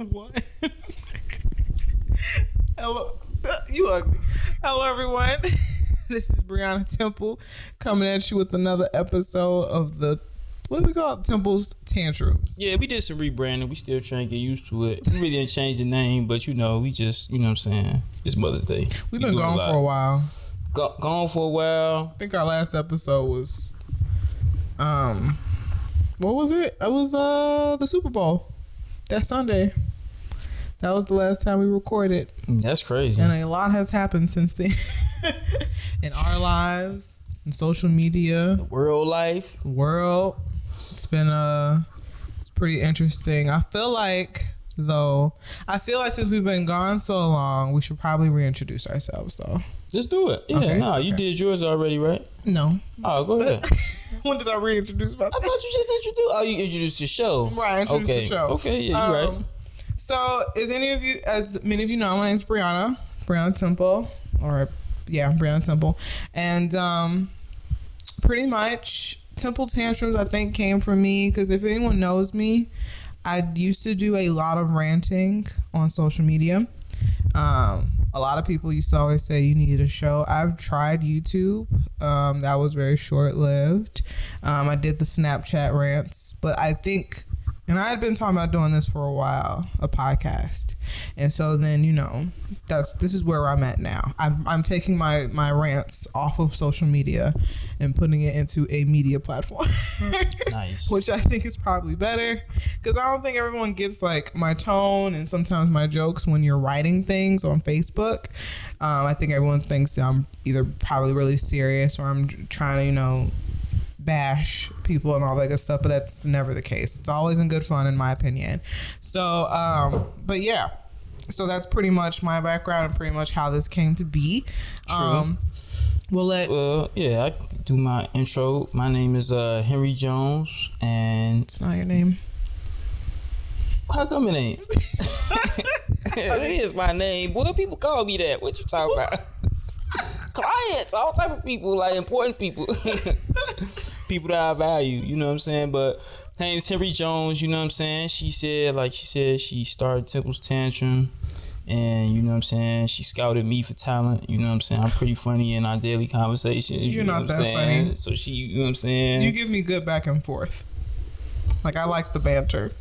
What? Hello, you ugly. Hello, everyone. This is Brianna Temple coming at you with another episode of the what do we call it? Temple's Tantrums. Yeah, we did some rebranding. We still trying to get used to it. We really didn't change the name, but you know, we just, you know what I'm saying? It's Mother's Day. We've We been gone lot. for a while. Go- gone for a while. I think our last episode was, um, what was it? It was uh the Super Bowl that Sunday. That was the last time we recorded. That's crazy. And a lot has happened since then in our lives, in social media, World life. world. It's been uh it's pretty interesting. I feel like though, I feel like since we've been gone so long, we should probably reintroduce ourselves though. Just do it. Yeah, Okay, nah, you okay. did yours already, right? No. Oh, go ahead. when did I reintroduce myself? I thought you just introduced. Oh, you introduced the show. Right, I introduced okay. the show. Okay, yeah, you're right. So, is any of you, as many of you know, my name is Brianna, Brianna Temple, or yeah, Brianna Temple, and um, pretty much Temple tantrums I think came from me because if anyone knows me, I used to do a lot of ranting on social media. Um, a lot of people used to always say you need a show. I've tried YouTube. Um, that was very short lived. Um, I did the Snapchat rants, but I think, and I had been talking about doing this for a while, a podcast. And so then you know, that's this is where I'm at now. I'm I'm taking my my rants off of social media and putting it into a media platform. Nice. which I think is probably better because I don't think everyone gets like my tone and sometimes my jokes when you're writing things on Facebook. Um, I think everyone thinks that I'm either probably really serious or I'm trying to, you know, bash people and all that good stuff, but that's never the case. It's always in good fun, in my opinion. So, um, but yeah. So that's pretty much my background and pretty much how this came to be. Um, we'll let Well, yeah, I do my intro. My name is uh, Henry Jones, and it's not your name. how come it ain't? it is my name. What do people call me that? What you talking about? Clients, all type of people, like important people, people that I value. You know what I'm saying? But her name's Henry Jones. You know what I'm saying? She said, like she said, she started Temple's Tantrum. And you know what I'm saying? She scouted me for talent. You know what I'm saying? I'm pretty funny in our daily conversations. You're you know not what I'm that saying? funny. So she, you know what I'm saying? You give me good back and forth. Like I like the banter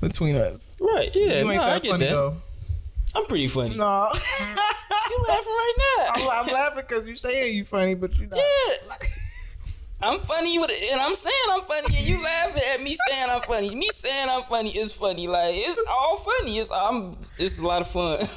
between us. right, yeah. you ain't nah, I that get funny that. though. I'm pretty funny. No, You laughing right now? I'm, I'm laughing because you're saying you funny, but you're not. Yeah. I'm funny with it, and I'm saying I'm funny, and you laughing at me saying I'm funny. Me saying I'm funny is funny. Like it's all funny. It's I'm. It's a lot of fun.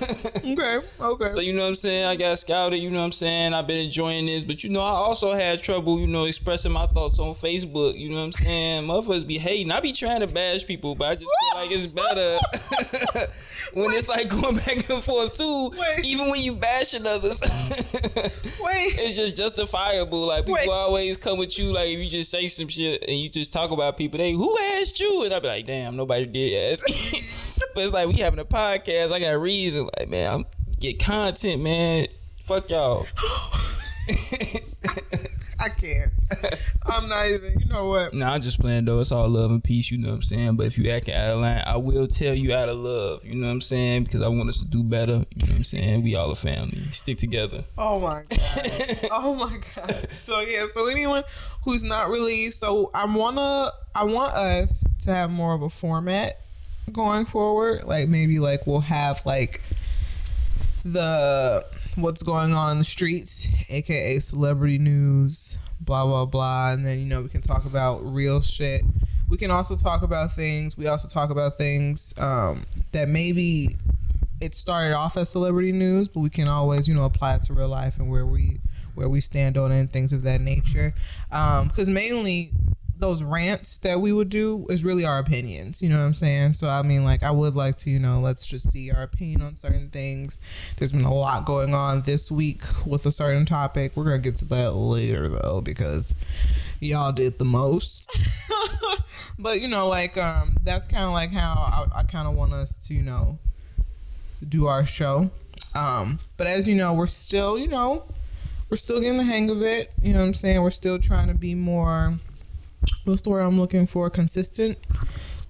Okay, okay. so you know what I'm saying. I got scouted. You know what I'm saying. I've been enjoying this, but you know I also had trouble. You know expressing my thoughts on Facebook. You know what I'm saying. Motherfuckers be hating. I be trying to bash people, but I just feel like it's better when it's like going back and forth too. Wait. Even when you bashing others. Wait, it's just justifiable. Like people Wait. always come with you. Like if you just say some shit and you just talk about people, they who asked you? And I'd be like, damn, nobody did ask me. but it's like we having a podcast. I got reason. Like man, I'm get content, man. Fuck y'all. I can't. I'm not even. You know what? nah, I'm just playing though. It's all love and peace. You know what I'm saying. But if you acting out of line, I will tell you out of love. You know what I'm saying because I want us to do better. You know what I'm saying. We all a family. Stick together. Oh my god. oh my god. So yeah. So anyone who's not really. So I wanna. I want us to have more of a format going forward. Like maybe like we'll have like the what's going on in the streets, aka celebrity news, blah blah blah, and then you know we can talk about real shit. We can also talk about things. We also talk about things um, that maybe it started off as celebrity news, but we can always you know apply it to real life and where we where we stand on it and things of that nature. Because mainly those rants that we would do is really our opinions. You know what I'm saying? So I mean, like, I would like to, you know, let's just see our opinion on certain things. There's been a lot going on this week with a certain topic. We're gonna get to that later though, because y'all did the most. but you know, like, um, that's kind of like how I, I kind of want us to, you know, do our show. Um, but as you know, we're still, you know, we're still getting the hang of it. You know what I'm saying? We're still trying to be more the word I'm looking for? Consistent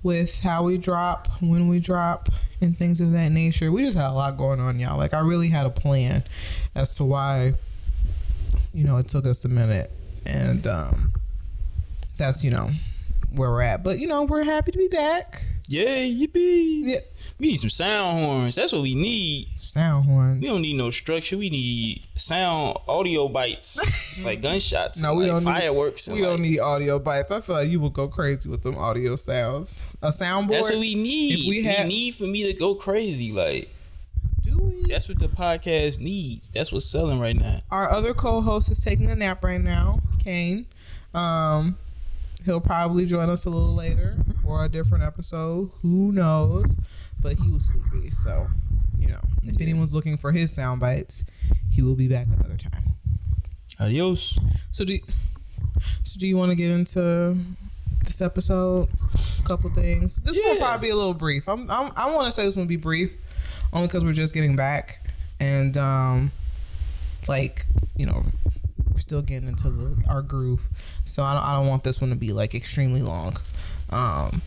with how we drop, when we drop, and things of that nature. We just had a lot going on, y'all. Like I really had a plan as to why, you know, it took us a minute, and um, that's you know where we're at. But you know, we're happy to be back. Yeah, yippee. Yeah. We need some sound horns. That's what we need. Sound horns. We don't need no structure. We need sound audio bites, like gunshots. No, and, we like don't need- fireworks. We and, don't need audio bites. I feel like you will go crazy with them audio sounds. A soundboard. That's what we need. If we we, need for me to go crazy. Like do we? that's what the podcast needs. That's what's selling right now. Our other co-host is taking a nap right now, Kane. Um, he'll probably join us a little later for a different episode. Who knows? But he was sleepy, so you know, if anyone's looking for his sound bites, he will be back another time. Adios. So do, so do you want to get into this episode? A couple things. This one will probably be a little brief. I'm, I'm I want to say this one will be brief, only because we're just getting back and um, like you know, still getting into the, our groove. So I don't I don't want this one to be like extremely long, um,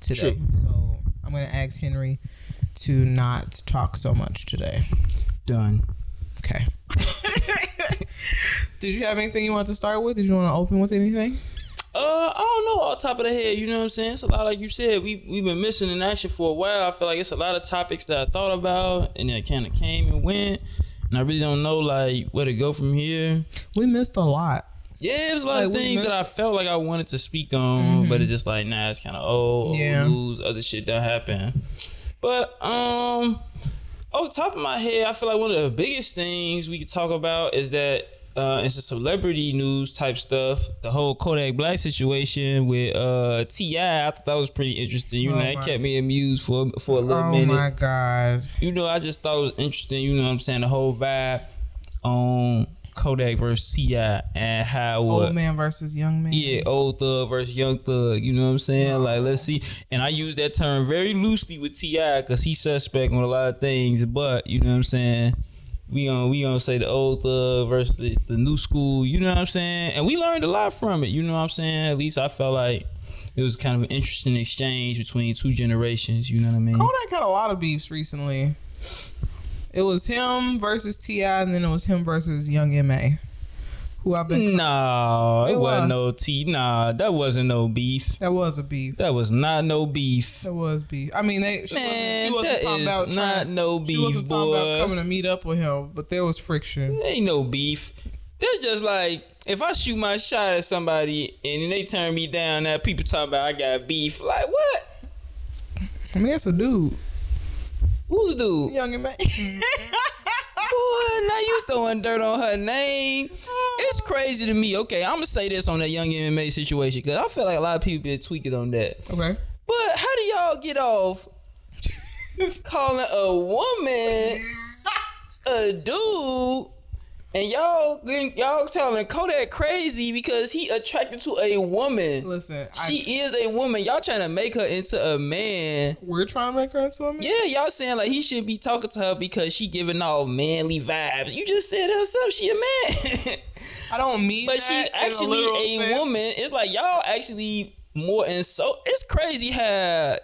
today. True. So I'm gonna ask Henry to not talk so much today. Done. Okay. Did you have anything you want to start with? Did you want to open with anything? Uh, I don't know off top of the head. You know what I'm saying? It's a lot, like you said. We we've been missing in action for a while. I feel like it's a lot of topics that I thought about and that kind of came and went, and I really don't know like where to go from here. We missed a lot. Yeah, it was a lot Like, of things that I felt like I wanted to speak on, but it's just like nah, it's kind of old, Yeah. news, other shit that happened. But um, off the top of my head, I feel like one of the biggest things we could talk about is that uh, it's a celebrity news type stuff. The whole Kodak Black situation with uh T.I., I thought that was pretty interesting. You Oh know, that kept me amused for for a little Oh minute my god. you know, I just thought it was interesting. You know what I'm saying? The whole vibe on Kodak versus T.I. and how Old what. man versus young man. Yeah, old thug versus young thug. You know what I'm saying? Like, let's see. And I use that term very loosely with T.I. because he's suspect on a lot of things. But you know what I'm saying? We gonna we gonna say the old thug versus the, the new school. You know what I'm saying? And we learned a lot from it. You know what I'm saying? At least I felt like it was kind of an interesting exchange between two generations. You know what I mean? Kodak had a lot of beefs recently. It was him versus T.I., and then it was him versus Young M.A, who I've been. No, it, It wasn't was. no tea. Nah, that wasn't no beef. That was a beef. That was not no beef. That was beef. I mean, they she Man, wasn't, she wasn't talking about not trying- no She wasn't beef, talking about coming to meet up with him, but there was friction. Ain't no beef. That's just like if I shoot my shot at somebody and then they turn me down. Now people talk about I got beef. Like what? I mean, that's a dude. Who's a dude? Young M.A. Boy, now you throwing dirt on her name. It's crazy to me. Okay, I'm gonna say this on that young M.A situation because I feel like a lot of people been tweaking on that. okay. But how do y'all get off calling a woman a dude? And y'all y'all telling Kodak crazy because he attracted to a woman. Listen, She I, is a woman. Y'all trying to make her into a man. we're trying to make her into a man. Yeah, y'all saying like he shouldn't be talking to her because she giving all manly vibes. You just said herself she a man. I don't mean but she's actually a sense. woman. It's like y'all actually more insult. It's crazy how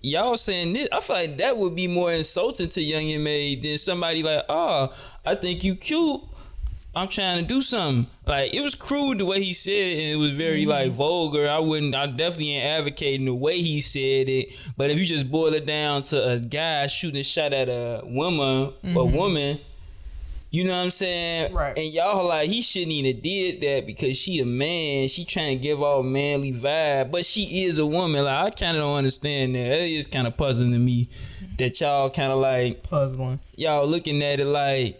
y'all saying this. I feel like that would be more insulting to young M.A. than somebody like, oh, I think you cute. I'm trying to do something. Like it was crude the way he said it, and it was very Mm-hmm. like vulgar. I wouldn't. I definitely ain't advocating the way he said it. But if you just boil it down to a guy shooting a shot at a woman, a woman. You know what I'm saying? Mm-hmm. Right. And y'all like he shouldn't even did that because she a man. She trying to give all manly vibe, but she is a woman. Like I kind of don't understand that. It is kind of puzzling to me that y'all kind of like Puzzling. y'all looking at it like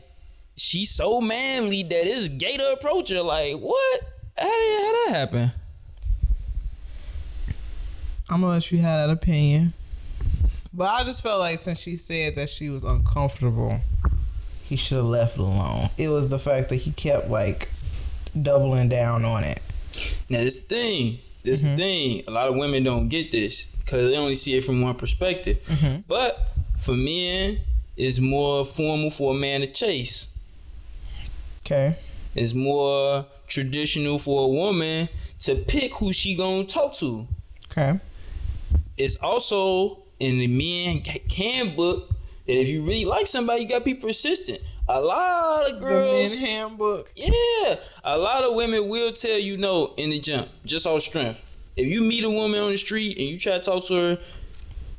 she's so manly that it's gay to approach her. Like what? How did how that happen? I'm gonna let you have that opinion. But I just felt like since she said that she was uncomfortable, he should have left it alone. It was the fact that he kept like doubling down on it. Now this thing. This Mm-hmm. thing. A lot of women don't get this because they only see it from one perspective. Mm-hmm. But for men, it's more formal for a man to chase. Okay. It's more traditional for a woman to pick who she gonna talk to. Okay. It's also in the men handbook that if you really like somebody, you gotta be persistent. A lot of girls. The men handbook. Yeah, a lot of women will tell you no in the jump, just off strength. If you meet a woman on the street and you try to talk to her,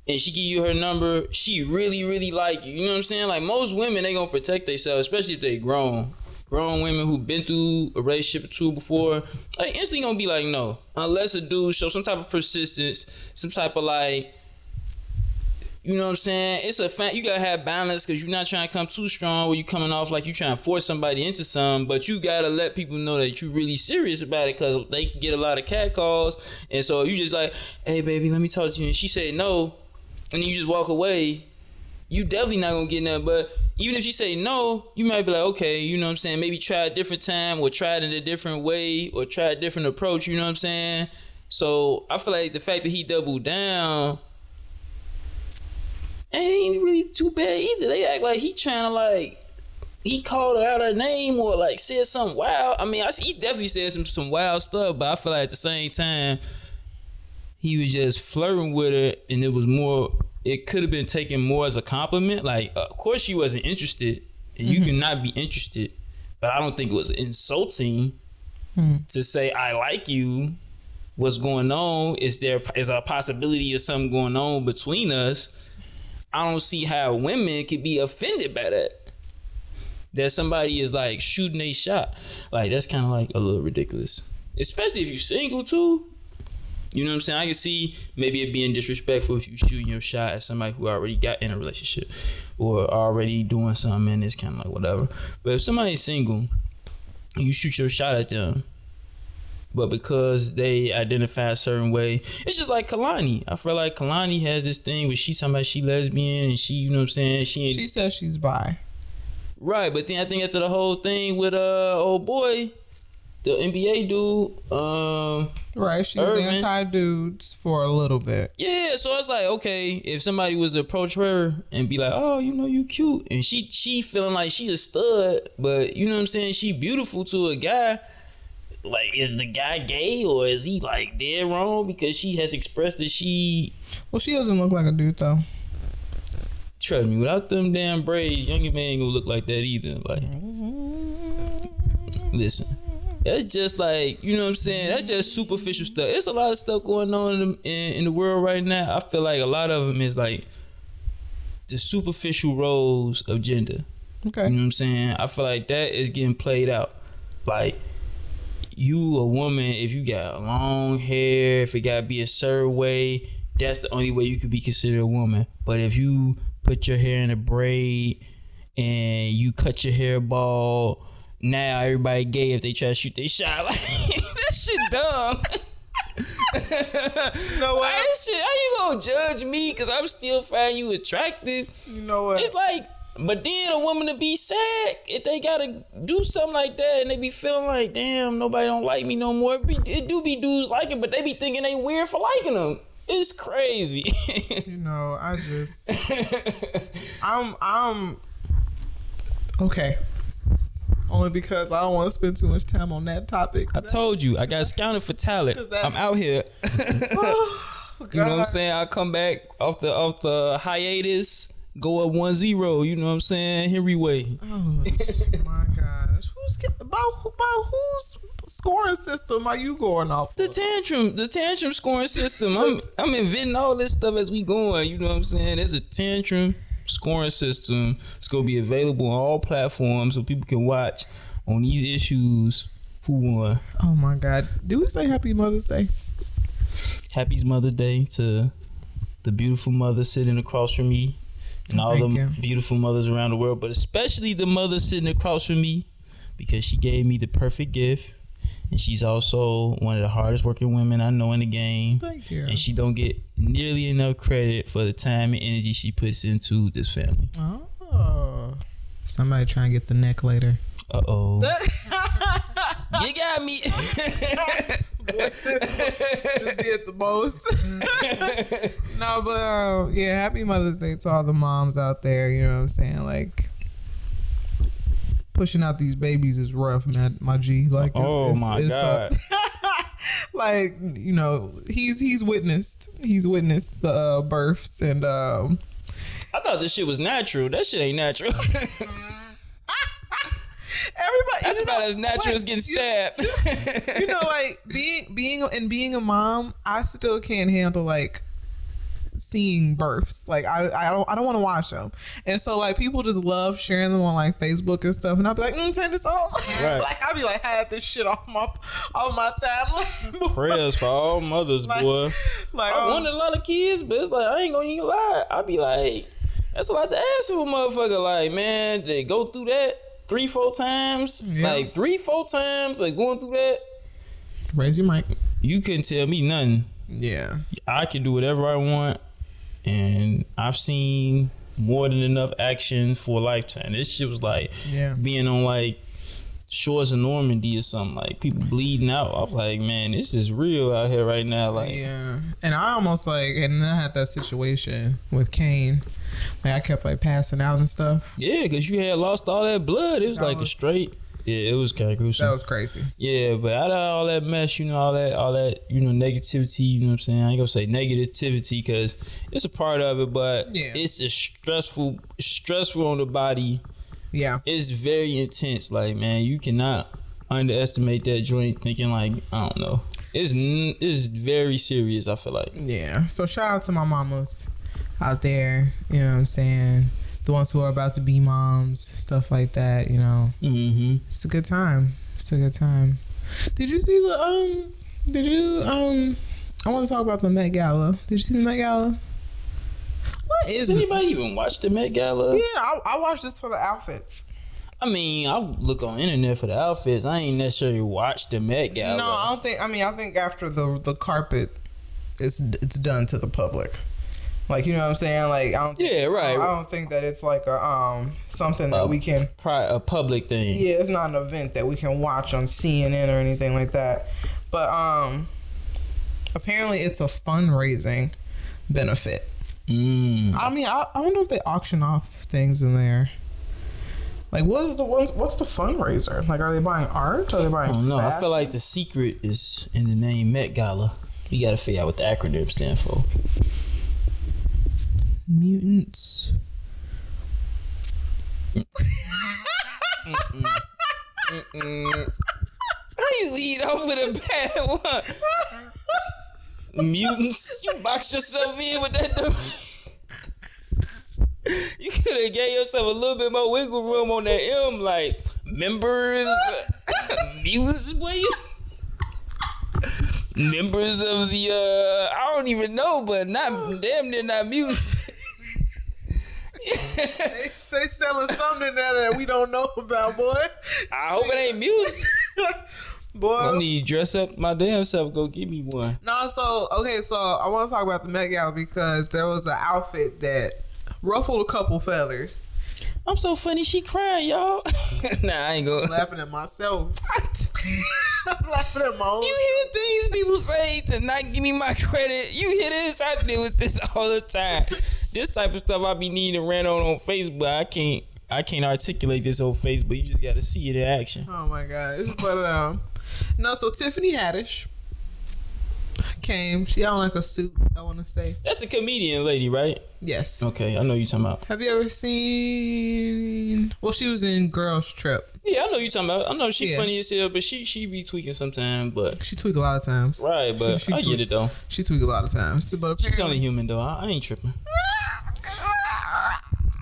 and she give you her number, she really, really like you. You know what I'm saying? Like most women, they gonna protect themselves, especially if they grown. Grown women who've been through a relationship or two before, like instantly gonna be like no, unless a dude show some type of persistence, some type of like you know what I'm saying? It's a fact. You gotta have balance because you're not trying to come too strong where you coming off like you trying to force somebody into something. But you gotta let people know that you really serious about it because they get a lot of cat calls. And so you just like, hey baby, let me talk to you. And she said no, and you just walk away. You definitely not gonna get nothing. But even if she say no, you might be like, okay, you know what I'm saying? Maybe try a different time or try it in a different way or try a different approach. You know what I'm saying? So I feel like the fact that he doubled down ain't really too bad either. They act like he trying to like he called her out her name or like said something wild. I mean, I, he's definitely said some some wild stuff, but I feel like at the same time he was just flirting with her, and it was more. It could have been taken more as a compliment. Like, of course, she wasn't interested, and you mm-hmm. cannot be interested. But I don't think it was insulting mm. to say I like you. What's going on? Is there is a possibility of something going on between us? I don't see how women could be offended by that. That somebody is like shooting a shot. Like that's kind of like a little ridiculous. Especially if you're single too. You know what I'm saying? I can see maybe it being disrespectful if you shoot your shot at somebody who already got in a relationship or already doing something and it's kind of like whatever. But if somebody's single, you shoot your shot at them but because they identify a certain way, it's just like Kehlani. I feel like Kehlani has this thing where she's somebody she lesbian and she, you know what I'm saying? She she says she's bi. Right, but then I think after the whole thing with uh old boy, the NBA dude, um Right, she was anti dudes for a little bit. Yeah, so it's like, okay, if somebody was to approach her and be like, Oh, you know, you cute and she she feeling like she a stud, but you know what I'm saying, she beautiful to a guy. Like is the guy gay or is he like dead wrong because she has expressed that she well she doesn't look like a dude though. Trust me without them damn braids younger man ain't gonna look like that either like listen that's just like you know what i'm saying? That's just superficial stuff. It's a lot of stuff going on in the, in, in the world right now. I feel like a lot of them is like the superficial roles of gender. Okay. You know what i'm saying? I feel like that is getting played out. Like you a woman if you got long hair, if it gotta be a certain way, that's the only way you could be considered a woman. But if you put your hair in a braid and you cut your hair bald, now everybody gay if they try to shoot their shot. Like that shit dumb. you know what? shit, how you gonna judge me? Cause I'm still finding you attractive. You know what? It's like but then a woman to be sad if they gotta do something like that and they be feeling like, damn, nobody don't like me no more. It, be, it do be dudes like it, but they be thinking they weird for liking them. It's crazy. you know, I just I'm I'm okay. Only because I don't want to spend too much time on that topic. I told you, I got scouted for talent. That, I'm out here. oh, you know what I'm saying? I come back off the off the hiatus go up 1-0, you know what I'm saying? Henry Way. Oh my gosh. Who's about about whose scoring system are you going off? The tantrum, the tantrum scoring system. I'm I'm inventing all this stuff as we going, you know what I'm saying? There's a tantrum scoring system. It's gonna be available on all platforms so people can watch on these issues who won. Oh my god. Do we say happy Mother's Day? Happy Mother's Day to the beautiful mother sitting across from me and all Thank the you. beautiful mothers around the world, but especially the mother sitting across from me because she gave me the perfect gift. And she's also one of the hardest working women I know in the game. Thank you. And she don't get nearly enough credit for the time and energy she puts into this family. Oh. Somebody trying to get the neck later. Uh oh. you got me. be at the most. no, but uh, yeah, happy Mother's Day to all the moms out there. You know what I'm saying? Like pushing out these babies is rough, man. My G, like, oh it's, my it's, god. like you know, he's he's witnessed he's witnessed the uh, births and um, I thought this shit was natural. That shit ain't natural. everybody. That's about know, as natural like, as getting you- stabbed. you know, like being being and being a mom, I still can't handle like seeing births. Like I, I don't I don't want to watch them. And so like people just love sharing them on like Facebook and stuff. And I'll be like, mm, turn this on. Right. like I'll be like, I had this shit off my off my timeline. Prayers for all mothers, Like- boy. like I um, wanted a lot of kids, but it's like I ain't gonna even lie. I'll be like, that's a lot to ask for a motherfucker. Like, man, they go through that three, four times. Yeah. Like three, four times, like going through that. raise your mic. You couldn't tell me nothing. Yeah. I can do whatever I want, and I've seen more than enough action for a lifetime. This shit was like Yeah. being on like shores of Normandy or something, like people bleeding out. I was like, man, this is real out here right now. Like, Yeah, and I almost like, and then I had that situation with Kane. Like I kept like passing out and stuff. yeah, because you had lost all that blood. It was That like a straight. Yeah, it was kind of gruesome. That was crazy. yeah, but out of all that mess, you know, all that, all that, you know, negativity. You know what I'm saying? I ain't gonna say negativity because it's a part of it, but Yeah. it's just stressful, stressful on the body. Yeah, It's very intense. Like, man, you cannot underestimate that joint. Thinking like, I don't know. It's n- it's very serious. I feel like. yeah. So shout out to my mamas out there. You know what I'm saying? The ones who are about to be moms, stuff like that. You know, Mm-hmm. it's a good time. It's a good time. Did you see the um? Did you um? I want to talk about the Met Gala. Did you see the Met Gala? What is Does anybody even watch the Met Gala? Yeah, I, I watched this for the outfits. I mean, I look on internet for the outfits. I ain't necessarily watch the Met Gala. No, I don't think. I mean, I think after the the carpet, it's it's done to the public. Like you know what I'm saying? Like I don't. Think, Yeah, right. I don't think that it's like a um something that Uh, we can. Pri- a public thing. Yeah, it's not an event that we can watch on CNN or anything like that. But um, apparently it's a fundraising benefit. Mm. I mean, I, I wonder if they auction off things in there. Like, what is the what's, what's the fundraiser? Like, are they buying art? Are they I buying? don't know. I feel like the secret is in the name Met Gala. We got to figure out what the acronym stands for. Mutants. How you lead off with a bad one? Mutants. You box yourself in with that. dumb- you could have gave yourself a little bit more wiggle room on that M, like members, mutants. Boy, you- members of the. uh I don't even know, but not damn near not mutants. They, they selling something in there that we don't know about, boy. I hope it ain't. I boy. need to dress up my damn self. Go give me one. No, so okay, so I want to talk about the Met Gala because there was an outfit that ruffled a couple feathers. I'm so funny. She crying, y'all. nah, I ain't going. Laughing at myself. I'm laughing at my own. You hear things people say to not give me my credit. You hear this? I deal with this all the time. This type of stuff I be needing to rant on on Facebook. I can't. I can't articulate this on Facebook. You just got to see it in action. Oh my gosh. But um no, so Tiffany Haddish came. She had on like a suit, I wanna say. That's the comedian lady, right? Yes. Okay, I know you talking about. Have you ever seen well she was in Girls Trip. Yeah, I know you talking about. I know she Yeah. funny as hell, but she she be tweaking sometimes. But She tweak a lot of times. right, but She- she I tweak. get it though. She tweak a lot of times. But She's only human though. I, I ain't tripping.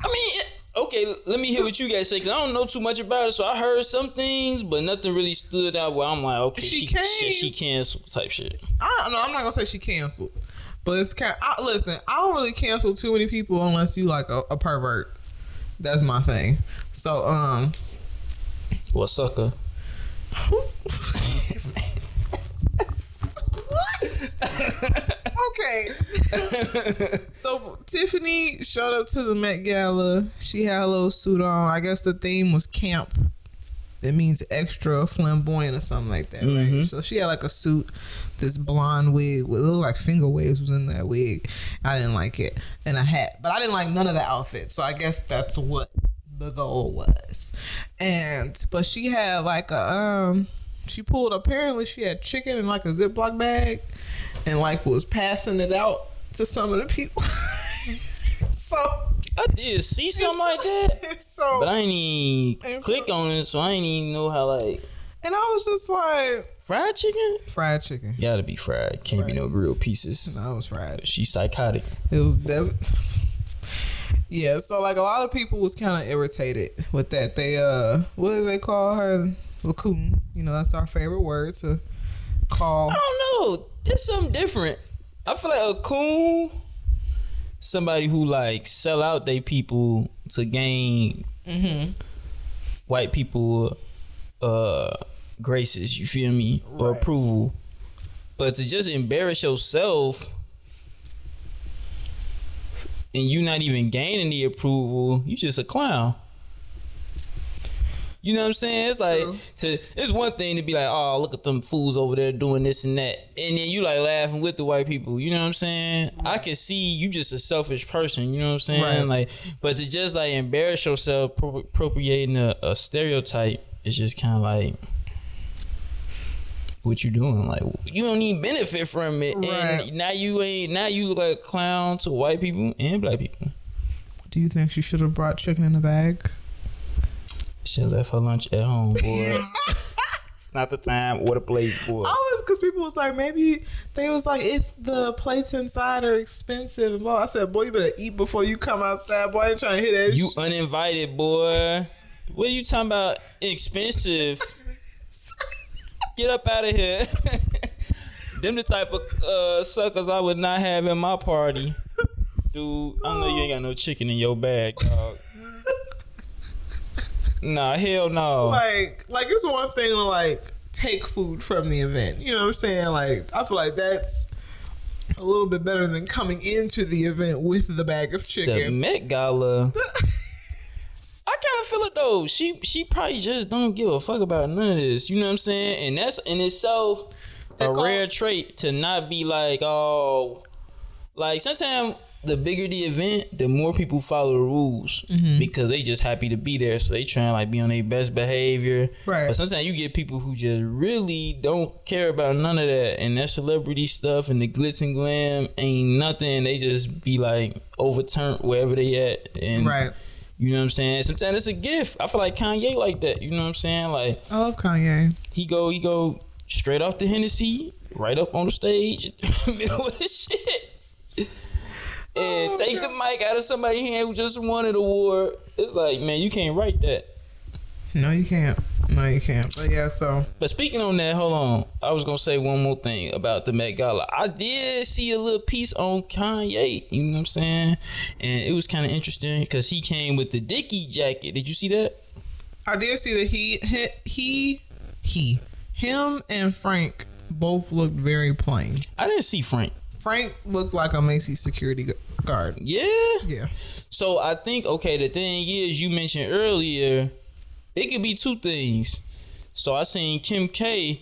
I mean, okay, let me hear what you guys say because I don't know too much about it. So I heard some things, but nothing really stood out where I'm like, okay, She she she, she canceled type shit. I don't know. I'm not gonna say she canceled, but it's kind. I, listen, I don't really cancel too many people unless you like a, a pervert. That's my thing. So um, Well, sucker. What? Okay. so Tiffany showed up to the Met Gala. She had a little suit on. I guess the theme was camp. It means extra flamboyant or something like that, right? So she had like a suit, this blonde wig it looked like finger waves was in that wig. I didn't like it, and a hat, but I didn't like none of the outfits. So I guess that's what the goal was. And but she had like a um She pulled. Apparently, she had chicken in like a Ziploc bag, and like was passing it out to some of the people. so I did see something like that, so but I ain't even click on it, so I ain't even know how like and I was just like fried chicken. fried chicken. Gotta be fried. Can't be no grilled pieces. No, it was fried. She's psychotic. It was dev- Yeah, so like a lot of people was kind of irritated with that. They uh, what do they call her? Lacoon. You know, that's our favorite word to call. I don't know. There's something different. I feel like a coon, somebody who like sell out they people to gain Mm-hmm. white people uh graces, you feel me? Or approval. But to just embarrass yourself and you not even gaining the approval, you just a clown. You know what I'm saying? It's like True. to it's one thing to be like, oh, look at them fools over there doing this and that. And then you like laughing with the white people. You know what I'm saying? I can see you just a selfish person, you know what I'm saying? Right. Like but to just like embarrass yourself pro- appropriating a, a stereotype is just kind of like what you doing like you don't even benefit from it Right. and now you ain't now you like a clown to white people and black people Do you think she should have brought chicken in a bag? She left her lunch at home boy it's not the time or the place boy I was because people was like maybe they was like it's the plates inside are expensive and blah. I said, boy, you better eat before you come outside. Boy, I ain't trying to hit that. you shit. uninvited boy what are you talking about expensive get up out of here them the type of uh, suckers i would not have in my party dude i know you ain't got no chicken in your bag dog nah hell no like like it's one thing to like take food from the event. You know what I'm saying? Like I feel like that's a little bit better than coming into the event with the bag of chicken. the. Met Gala. I kind of feel it though. She she probably just don't give a fuck about none of this. You know what I'm saying? And that's in itself a rare trait to not be like, oh, like sometimes the bigger the event, the more people follow the rules Mm-hmm. because they just happy to be there. So they trying to like be on their best behavior. Right. But sometimes you get people who just really don't care about none of that and that celebrity stuff and the glitz and glam ain't nothing. They just be like overturned wherever they at. And Right. You know what I'm saying? Sometimes it's a gift. I feel like Kanye like that. You know what I'm saying? Like I love Kanye. he go he go straight off the Hennessy, right up on the stage, middle of the shit. And Oh, take the mic out of somebody's hand who just won an award. It's like, man, you can't write that. No, you can't. No, you can't. But yeah, so But speaking on that, hold on. I was gonna say one more thing about the Met Gala. I did see a little piece on Kanye. You know what I'm saying? And it was kind of interesting because he came with the Dickie jacket. Did you see that? I did see that he he he, he him and Frank both looked very plain. I didn't see Frank. Frank looked like a Macy's security guard. Yeah. Yeah. So I think okay. The thing is, you mentioned earlier, it could be two things. So I seen Kim K.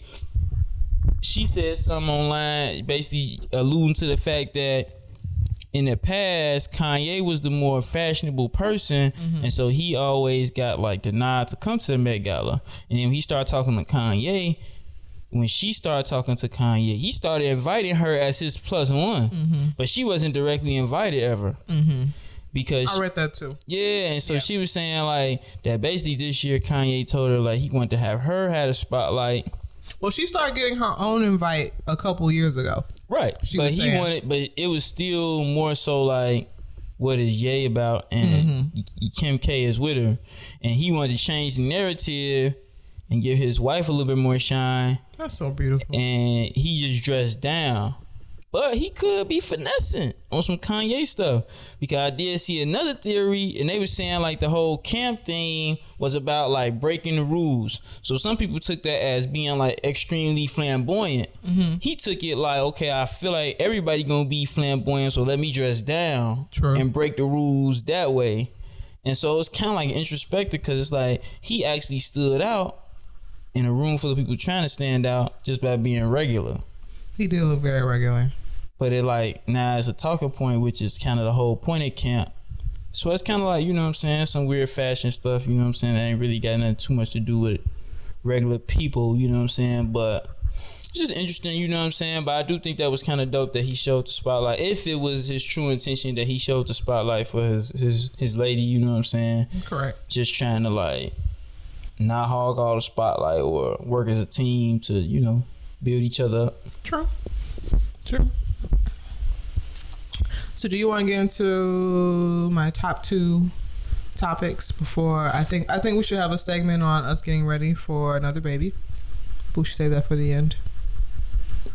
She said something online, basically alluding to the fact that in the past, Kanye was the more fashionable person, mm-hmm. and so he always got like the nod to come to the Met Gala. And then he started talking to Kanye, when she started talking to Kanye, he started inviting her as his plus one, mm-hmm. but she wasn't directly invited ever mm-hmm. Because I read that too. yeah, and so she was saying like that basically this year Kanye told her like he wanted to have her had a spotlight. Well, she started getting her own invite a couple years ago. Right. She but he saying- wanted but it was still more so like what is Ye about and Mm-hmm. Kim K is with her. And he wanted to change the narrative and give his wife a little bit more shine That's so beautiful. and he just dressed down. But he could be finessing on some Kanye stuff because I did see another theory, and they were saying like the whole camp thing was about like breaking the rules. So some people took that as being like extremely flamboyant. Mm-hmm. He took it like, okay, I feel like everybody gonna be flamboyant, so let me dress down True. and break the rules that way. And so it's kind of like introspective because it's like he actually stood out in a room full of people trying to stand out just by being regular. He did look very regular. But it like now it's a talking point, which is kind of the whole point of camp. So it's kind of like you know what I'm saying, some weird fashion stuff. You know what I'm saying? That ain't really got nothing too much to do with regular people. You know what I'm saying? But it's just interesting. You know what I'm saying? But I do think that was kind of dope that he showed the spotlight. If it was his true intention that he showed the spotlight for his his his lady. You know what I'm saying? Correct. Just trying to like not hog all the spotlight or work as a team to you know build each other up. True. True. So, do you want to get into my top two topics before I think I think we should have a segment on us getting ready for another baby. We should save that for the end.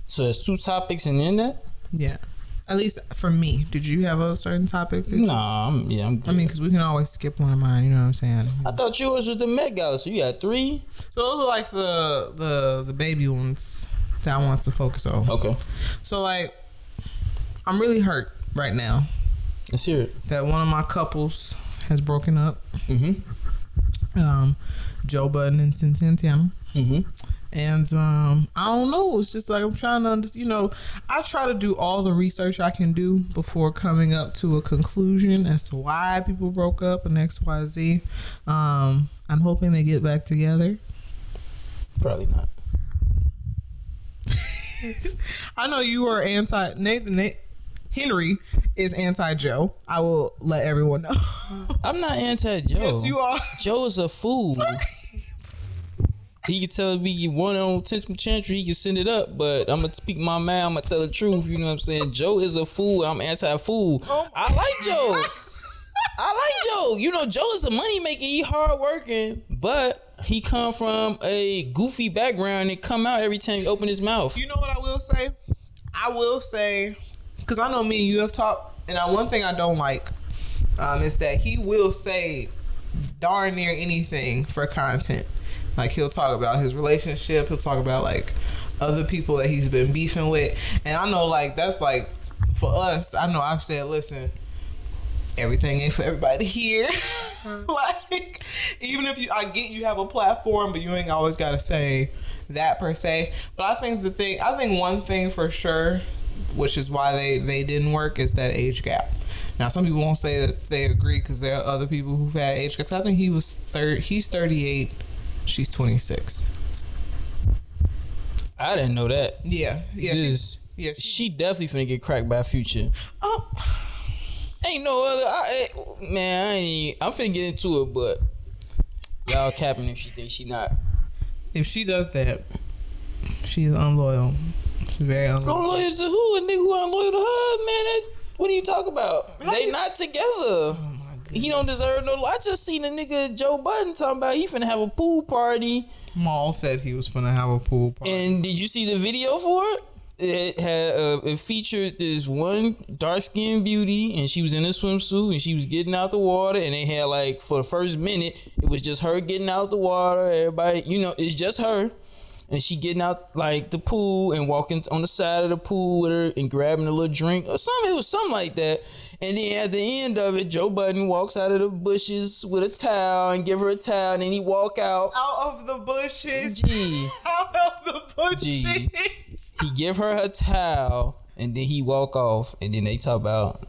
So there's two topics and then that. Yeah. At least for me. Did you have a certain topic? You? Nah, I'm, yeah, I'm good. I mean, because we can always skip one of mine. You know what I'm saying? I thought yours was the Met Gala, so you had three. So those are like the the the baby ones that I want to focus on. Okay, So like, I'm really hurt right now let's hear it. that one of my couples has broken up. Mm-hmm. Um, Joe Budden and Santana. Mm-hmm. And um, I don't know. It's just like I'm trying to, understand, you know, I try to do all the research I can do before coming up to a conclusion as to why people broke up and X, Y, Z. Um, I'm hoping they get back together. Probably not. I know you are anti Nathan. Nate, Henry is anti Joe. I will let everyone know. I'm not anti Joe. yes, you are. Joe is a fool. he can tell me you want it on Tension Chantry, he can send it up, but I'm gonna speak my mind, I'm gonna tell the truth, you know what I'm saying? Joe is a fool, I'm anti fool. Oh I like Joe. I like Joe. You know, Joe is a money maker, he hard working, but he come from a goofy background and come out every time he open his mouth. You know what I will say? I will say, because I know me and you have talked, and I, one thing I don't like um, is that he will say darn near anything for content. Like he'll talk about his relationship, he'll talk about like other people that he's been beefing with, and I know like that's like for us. I know I've said, listen, everything ain't for everybody to hear. like, even if you, I get you have a platform, but you ain't always got to say that per se. But I think the thing, I think one thing for sure, which is why they they didn't work, is that age gap. Now, some people won't say that they agree because there are other people who've had age gaps. I think he was third. He's thirty eight. She's twenty six. I didn't know that. Yeah, yeah, she's, yeah. She, she definitely finna get cracked by Future. oh, Ain't no other. I, eh, man, I ain't. I'm finna get into it, but y'all capping if she thinks she not. if she does that, she's unloyal. She's very unloyal. Unloyal to who? A nigga who unloyal to her, man. That's what do you talk about? How They you- not together. Oh my. He don't deserve no. I just seen a nigga Joe Budden talking about he finna have a pool party. Maul said he was gonna have a pool party. And did you see the video for it? It had uh, it featured this one dark skinned beauty, and she was in a swimsuit, and she was getting out the water, and they had like for the first minute, it was just her getting out the water. Everybody, you know, it's just her, and she getting out like the pool and walking on the side of the pool with her and grabbing a little drink or something. It was something like that. And then at the end of it, Joe Budden walks out of the bushes with a towel and give her a towel, and then he walk out. out of the bushes. Gee. Out of the bushes. Gee. he give her her towel and then he walk off and then they talk about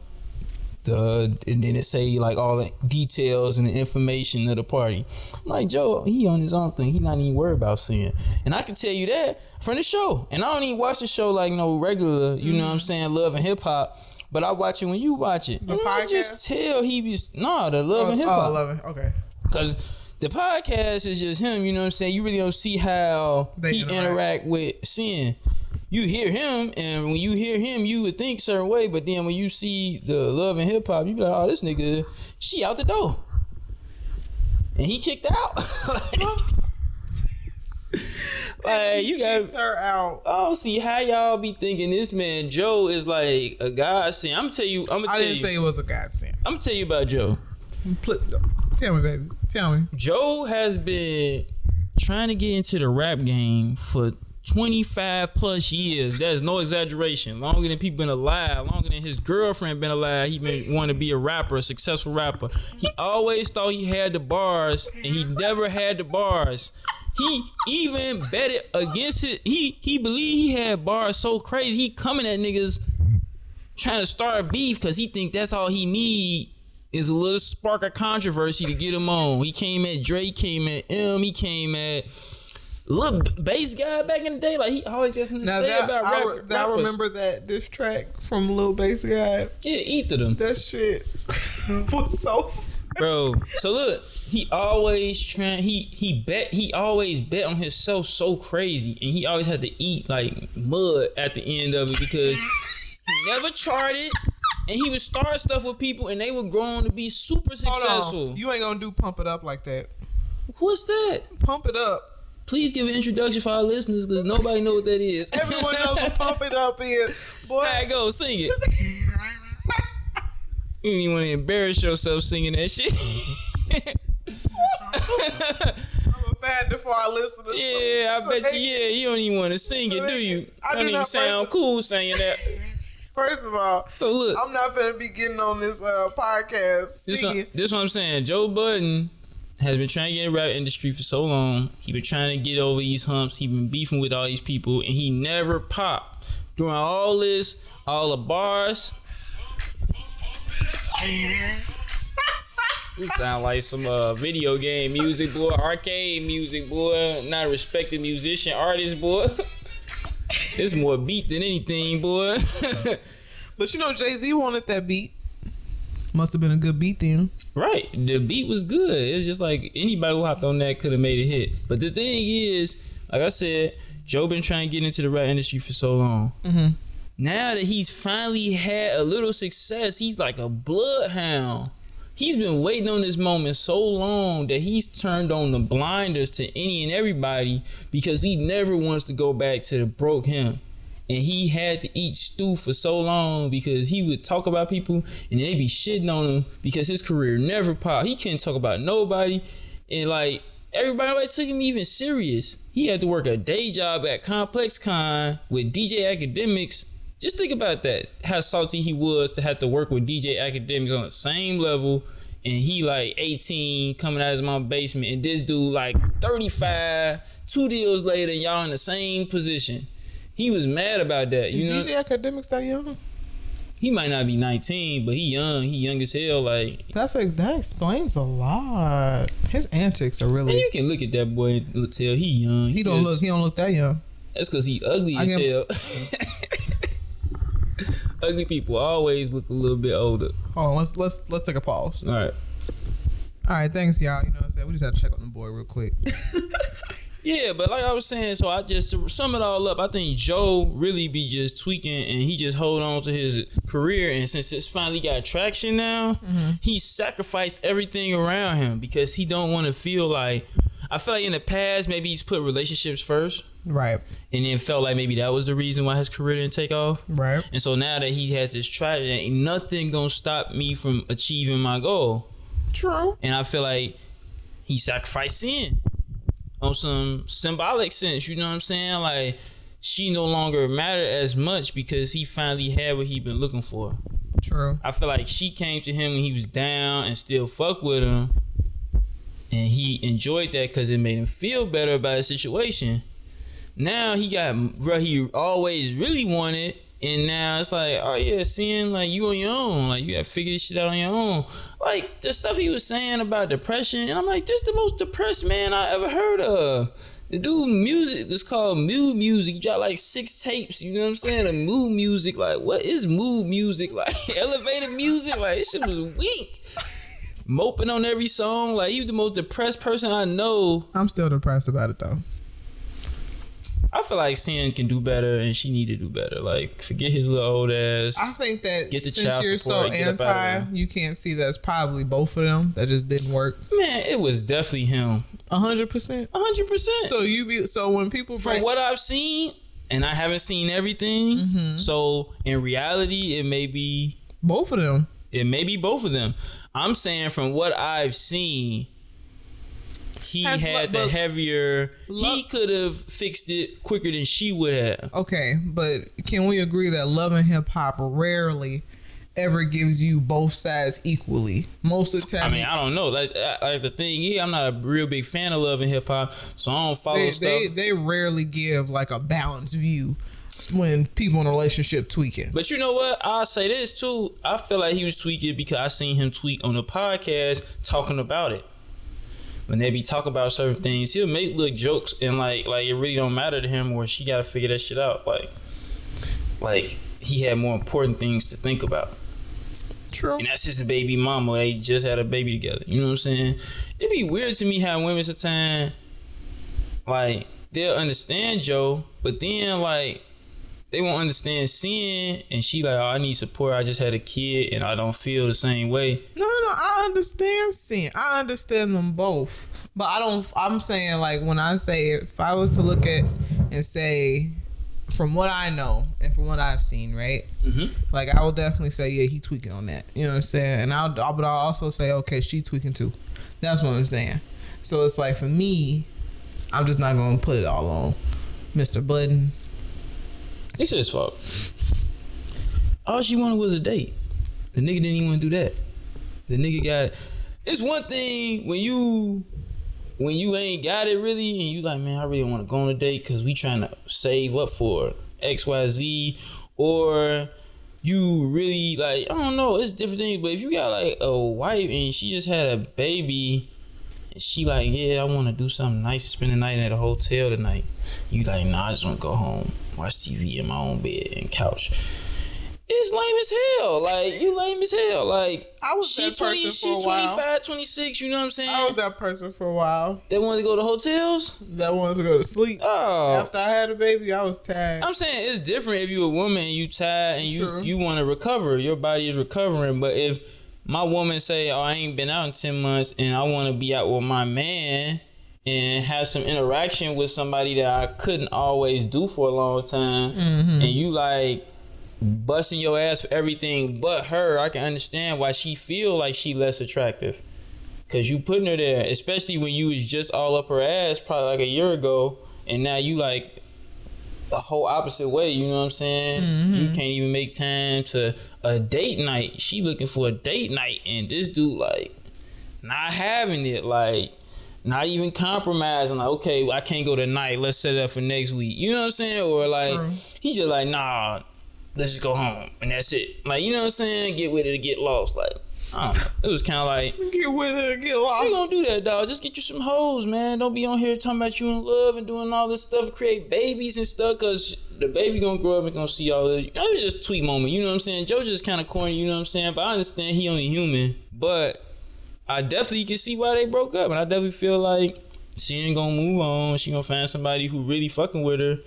the and then it say like all the details and the information of the party. I'm like Joe, he on his own thing. He not even worried about seeing. And I can tell you that from the show. And I don't even watch the show like no regular, you know what I'm mm-hmm. saying, love and hip hop. But I watch it when you watch it. The and I just tell he was nah the love and hip oh, oh, hop. Oh, love it. Okay. Cause the podcast is just him, you know what I'm saying? You really don't see how They he interact. interact with Cyn. You hear him, and when you hear him, you would think certain way, but then when you see the love and hip hop, you be like, oh, this nigga, she out the door. And he kicked out. like, you got her out. I don't see how y'all be thinking this man Joe is like a godsend. I'm tell you, I'm gonna tell you. I didn't you, say it was a godsend. I'm gonna tell you about Joe. Tell me, baby. Tell me. Joe has been trying to get into the rap game for 25 plus years. That's no exaggeration. Longer than people been alive, longer than his girlfriend been alive. He been wanting to be a rapper, a successful rapper. He always thought he had the bars, and he never had the bars. He even betted against it. He he believed he had bars so crazy. He coming at niggas trying to start beef because he think that's all he need is a little spark of controversy to get him on. He came at Drake, came at M, he came at little bass guy back in the day. Like he always just Now say that about I, rap, that I remember that this track from Lil Bass Guy. Yeah, ether them, That shit was so. bro. So look, he always trying. He he bet. He always bet on himself so crazy, and he always had to eat like mud at the end of it because he never charted. And he would start stuff with people, and they would grow on to be super successful. you ain't gonna do pump it up like that. What's that? Pump it up. Please give an introduction for our listeners, because nobody know what that is. Everyone knows what pump it up is, boy. Right, go sing it. You don't even want to embarrass yourself singing that shit. I'm a fan for our listeners. yeah, I So bet they- you. Yeah, you don't even want to sing so it, do you? I do don't even sound cool singing that. First of all, So look, I'm not gonna be getting on this uh, podcast this singing. what, this what I'm saying. Joe Budden has been trying to get in the rap industry for so long. He been trying to get over these humps. He been beefing with all these people, and he never popped. During all this, all the bars. This sound like some uh, video game music, boy. Arcade music, boy. Not a respected musician, artist, boy. it's more beat than anything, boy. But you know, Jay Z wanted that beat. Must have been a good beat then. Right. The beat was good. It was just like anybody who hopped on that could have made a hit. But the thing is, like I said, Joe been trying to get into the rap industry for so long. Mm-hmm. Now that he's finally had a little success, he's like a bloodhound. He's been waiting on this moment so long that he's turned on the blinders to any and everybody because he never wants to go back to the broke him. And he had to eat stew for so long because he would talk about people and they'd be shitting on him because his career never popped. He couldn't talk about nobody. And like everybody like, took him even serious. He had to work a day job at Complex Con with DJ Akademiks. Just think about that. How salty he was to have to work with DJ Akademiks on the same level. And he like 18 coming out of my basement. And this dude like 35, two deals later, y'all in the same position. He was mad about that. You know, DJ Akademiks that young? he might not be 19, but he young. He young as hell. Like, That's like that explains a lot. His antics are really. you can look at that boy and tell he young. He don't look. He don't look that young. That's because he ugly I as hell. ugly people always look a little bit older. Hold on. Let's let's let's take a pause. All right. All right. Thanks, y'all. You know what I'm saying. We just had to check on the boy real quick. Yeah, but like I was saying, so I just to sum it all up, I think Joe really be just tweaking and he just hold on to his career and since it's finally got traction now, mm-hmm. he sacrificed everything around him because he don't want to feel like I feel like in the past maybe he's put relationships first right. and then felt like maybe that was the reason why his career didn't take off. Right. And so now that he has this tragedy, ain't nothing gonna stop me from achieving my goal. True. And I feel like he sacrificed Cyn on some symbolic sense. You know what I'm saying? Like she no longer mattered as much because he finally had what he been looking for. True. I feel like she came to him when he was down and still fuck with him, and he enjoyed that because it made him feel better about his situation. Now he got what he always really wanted, and now it's like, oh yeah, seeing like you on your own, like you got to figure this shit out on your own. Like the stuff he was saying about depression, and I'm like, this the most depressed man I ever heard of. The dude music is called mood music. You got like six tapes. You know what I'm saying? Mood music. Like, what is mood music? Like elevated music. Like this shit was weak. Moping on every song. Like he was the most depressed person I know. I'm still depressed about it though. I feel like Cyn can do better, and she need to do better. Like forget his little old ass. I think that Get the since child you're support so get up outta anti, you can't see that's probably both of them that just didn't work. Man, it was definitely him. A hundred percent. hundred percent. So you be so when people from break, what I've seen, and I haven't seen everything. Mm-hmm. So in reality, it may be both of them. it may be both of them. I'm saying from what I've seen, he Has had lo- the heavier. he could have fixed it quicker than she would have. Okay, but can we agree that love and hip hop rarely ever gives you both sides equally? Most of the time, I mean, I don't know. Like, like the thing is, I'm not a real big fan of love and hip hop, so I don't follow they, stuff. they they rarely give like a balanced view when people in a relationship tweaking. But you know what? I'll say this too. I feel like he was tweaking because I seen him tweak on the podcast talking about it. When they be talk about certain things, he'll make little jokes and like like it really don't matter to him or she gotta figure that shit out. Like like he had more important things to think about. True. And that's just the baby mama. They just had a baby together. You know what I'm saying? It'd be weird to me how women sometimes like they'll understand Joe, but then like they won't understand Cyn and she like, oh, I need support. I just had a kid and I don't feel the same way. No, no, I understand Cyn I understand them both. But I don't I'm saying like when I say if I was to look at and say from what I know and from what I've seen, right? Mm-hmm. Like I will definitely say, yeah, he tweaking on that. You know what I'm saying? And I'll, but I'll also say, okay, she tweaking too. That's what I'm saying. So it's like for me, I'm just not gonna put it all on Mr. Budden. It's fuck. All she wanted was a date. The nigga didn't even want to do that. The nigga got. It's one thing when you when you ain't got it really, and you like, man, I really want to go on a date because we trying to save up for X Y Z, or you really like I don't know, it's different things. But if you got like a wife and she just had a baby. And She like, yeah, I want to do something nice, spend the night at a hotel tonight. You like, nah, I just want to go home, watch TV in my own bed and couch. It's lame as hell. Like you lame as hell. Like I was she that 20, person she for a while. 25, 26, you know what I'm saying? I was that person for a while they wanted to go to hotels? that wanted to go to sleep. Oh. After I had a baby, I was tired. I'm saying it's different if you're a woman and you tired and you, True. you want to recover. Your body is recovering. But if my woman say, "Oh, I ain't been out in ten months and I want to be out with my man and have some interaction with somebody that I couldn't always do for a long time," mm-hmm. and you like busting your ass for everything but her, I can understand why she feel like she less attractive. Cause you putting her there, especially when you was just all up her ass probably like a year ago, and now you like the whole opposite way. You know what I'm saying? Mm-hmm. You can't even make time to a date night. She looking for a date night, and this dude like not having it. Like not even compromising. Like okay, I can't go tonight. Let's set it up for next week. You know what I'm saying? Or like True. he just like nah. Let's just go home and that's it. Like you know what I'm saying? Get with it or get lost. Like I don't know. It was kind of like Get with it, get you lost. gonna do that, dog? Just get you some hoes, man. Don't be on here talking about you in love and doing all this stuff, create babies and stuff, cause the baby gonna grow up and gonna see all this. It was just a tweet moment, you know what I'm saying? Joe just kind of corny, you know what I'm saying? But I understand he only human, but I definitely can see why they broke up, and I definitely feel like she ain't gonna move on. She gonna find somebody who really fucking with her,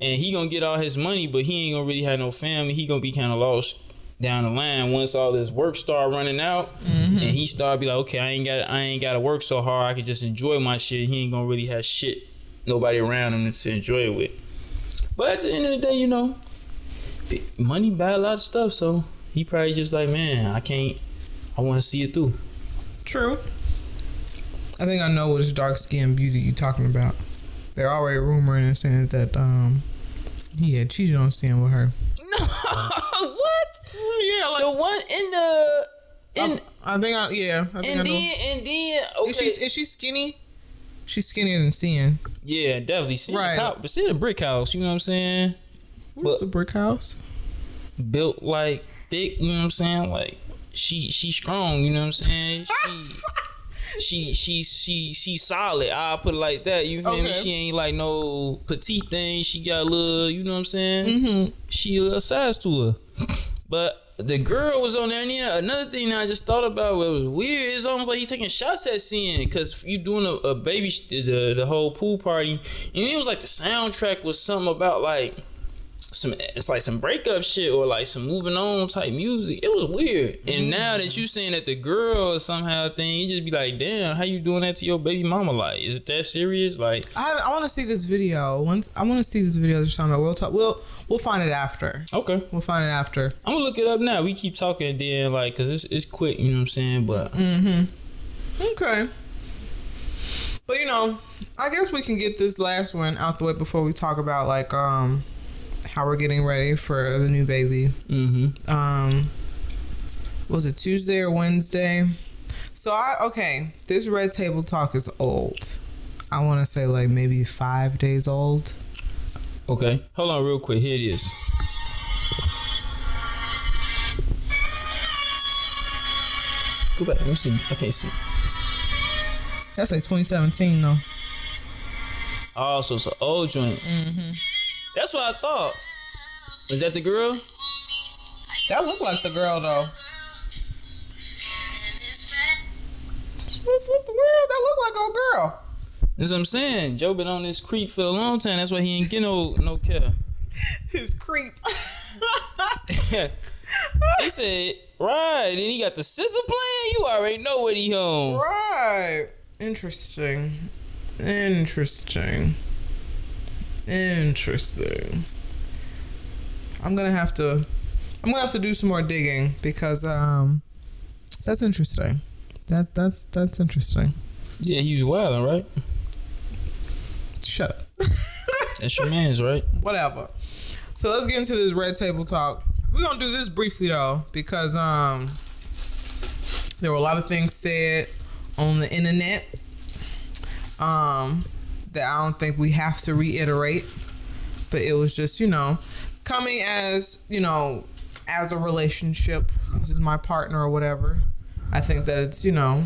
and he gonna get all his money, but he ain't gonna really have no family. He gonna be kind of lost down the line once all this work start running out, and he start be like, okay, I ain't got I ain't got to work so hard. I can just enjoy my shit. He ain't gonna really have shit, nobody around him to enjoy it with. But at the end of the day, you know, money buy a lot of stuff. So he probably just like, man, I can't. I want to see it through. True. I think I know which dark skinned beauty you talking about. They're already rumoring and saying that um he had cheated on Sam with her. No, what? Yeah, like The one in the in I think I yeah. I think I and know. then and then okay. Is she is she skinny? She's skinnier than Cyn. yeah, definitely. See Right. the house, but see the brick house. You know what I'm saying? What's a brick house? Built like thick. You know what I'm saying? Like she she strong. You know what I'm saying? She she she she she solid. I'll put it like that. You feel me? She ain't like no petite thing. She got a little. You know what I'm saying? Mm-hmm. she a little size to her. But the girl was on there. And yeah, another thing I just thought about what was weird is almost like he taking shots at Cyn because you doing a, a baby sh- the the whole pool party, and it was like the soundtrack was something about like some it's like some breakup shit or like some moving on type music. It was weird. And now that you saying that the girl somehow thing, you just be like, damn, how you doing that to your baby mama? Like, is it that serious? Like, I I want to see this video. Once I want to see this video. Talking about. We'll talk. We'll we'll find it after. okay. We'll find it after. I'm gonna look it up now. We keep talking then like, cause it's it's quick, you know what I'm saying? But mm-hmm. Okay. But you know, I guess we can get this last one out the way before we talk about like um how we're getting ready for the new baby. mm-hmm. Um was it Tuesday or Wednesday? So I okay, this red table talk is old. I want to say like maybe 5 days old. Okay. Hold on real quick. Here it is. Go back. Let me see. I can't see. That's like 2017 though. Oh, so it's an old joint. Mm-hmm. That's what I thought. Was that the girl? That looked like the girl though. What, what the world? That looked like a girl. That's what I'm saying. Joe been on this creep for a long time. That's why he ain't get no no care. His creep. he said, right. Then he got the sizzle playing. You already know what he home. right. Interesting. Interesting. Interesting. I'm gonna have to. I'm gonna have to do some more digging because um, that's interesting. That that's that's interesting. Yeah, he was wilding, right? Shut up. That's your man's, right? Whatever. So let's get into this red table talk. We're gonna do this briefly though, because um there were a lot of things said on the internet um that I don't think we have to reiterate. But it was just, you know, coming as, you know, as a relationship. This is my partner or whatever. I think that it's, you know,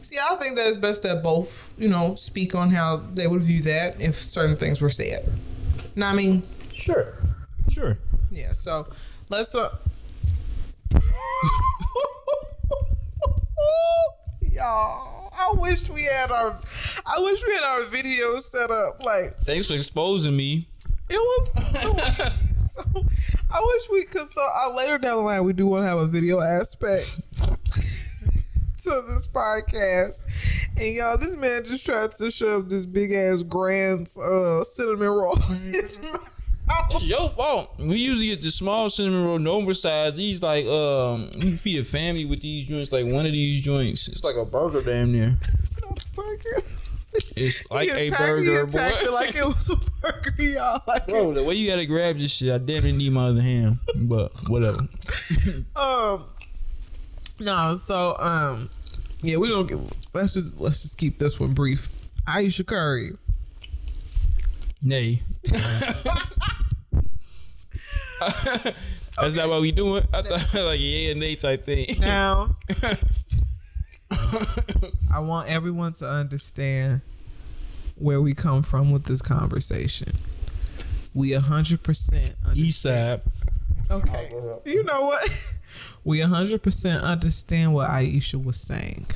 See, I think that it's best that both, you know, speak on how they would view that if certain things were said. Know I mean? Sure. Sure. Yeah, so let's uh Y'all, I wish we had our I wish we had our video set up like Thanks for exposing me. it was, it was so I wish we could so uh, later down the line we do want to have a video aspect to this podcast. And y'all, this man just tried to shove this big ass Grand's uh cinnamon roll in his mouth. It's your fault. We usually get the small cinnamon roll, normal size. These like um, you feed a family with these joints. Like one of these joints, it's like a burger damn near. It's not a burger. It's like a attacked, burger, he boy. it like it was a burger, y'all. Like, Bro, the way you gotta grab this shit, I damn near need my other hand. But whatever. um, no, so um, yeah, we don't get. Let's just let's just keep this one brief. Aisha Curry. Nay. That's not what we doing. I thought like yeah and nay type thing. Now, I want everyone to understand where we come from with this conversation. We a hundred percent East side. Okay. You know what? We 100% understand what Aisha was saying.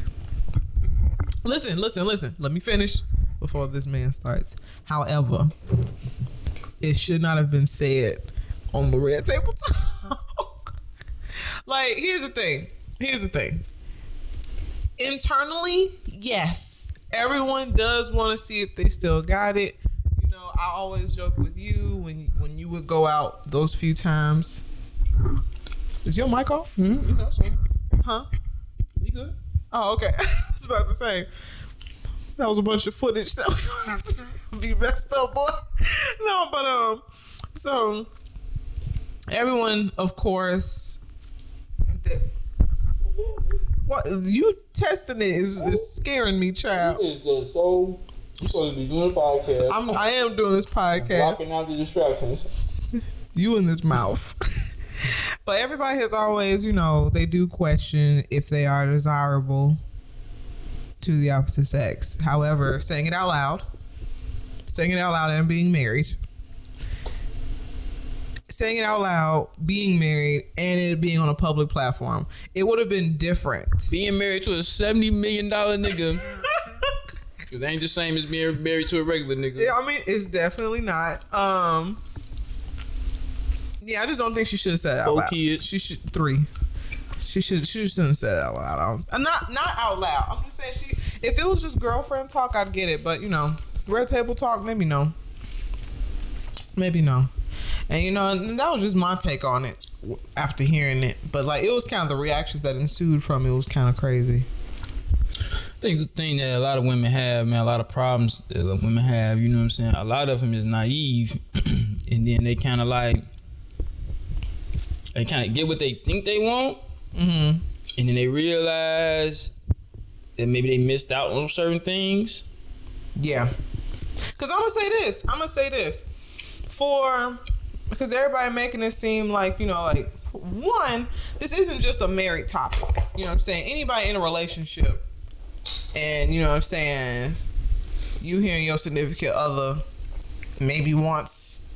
Listen, listen, listen. Let me finish before this man starts. However, it should not have been said on the red table talk. like, here's the thing. Here's the thing. Internally, yes, everyone does want to see if they still got it. You know, I always joke with you when when you would go out those few times. Is your mic off? Mm-hmm. Huh? We good. Oh, okay. I was about to say that was a bunch of footage that we have to be messed up, boy. No, but um, so everyone, of course, that, what you testing it is, is scaring me, child. It's just so you supposed to be doing a podcast. I'm I am doing this podcast. blocking out the distractions. you in this mouth. but everybody has always, you know, they do question if they are desirable to the opposite sex. However, saying it out loud, saying it out loud and being married, saying it out loud, being married, and it being on a public platform, it would have been different. Being married to a seventy million dollar nigga. It ain't the same as being married to a regular nigga. Yeah, I mean, it's definitely not. Um, yeah, I just don't think she should have said it out loud. kids. She should three. She should. She shouldn't have said it out loud. I don't- uh, not not out loud. I'm just saying she. If it was just girlfriend talk, I'd get it. But you know, red table talk, maybe no. Maybe no. And you know, and that was just my take on it after hearing it. But like, it was kind of the reactions that ensued from it was kind of crazy. I think the thing that a lot of women have, man, a lot of problems that women have, you know what I'm saying? A lot of them is naive, and then they kind of like, they kind of get what they think they want, Mm-hmm. and then they realize that maybe they missed out on certain things. Yeah. Cause I'm gonna say this. I'm gonna say this. For because everybody making it seem like, you know, like one, this isn't just a married topic. You know what I'm saying? Anybody in a relationship and you know what I'm saying, you hearing your significant other maybe wants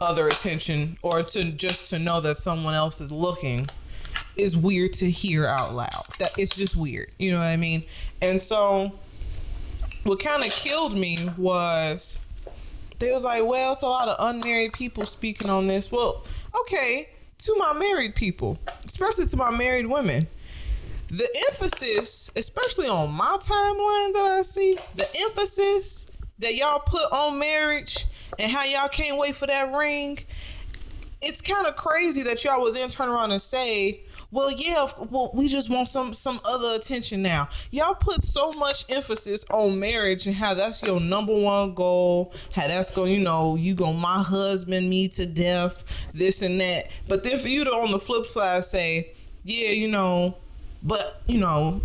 other attention or to just to know that someone else is looking is weird to hear out loud. That it's just weird. You know what I mean? And so what kind of killed me was they was like, well, it's a lot of unmarried people speaking on this. Well, okay, to my married people, especially to my married women, the emphasis, especially on my timeline that I see, the emphasis that y'all put on marriage and how y'all can't wait for that ring, it's kind of crazy that y'all would then turn around and say, well, yeah, well, we just want some some other attention now. Y'all put so much emphasis on marriage and how that's your number one goal. How that's going, you know, you go my husband me to death, this and that. But then for you to on the flip side say, yeah, you know, but you know,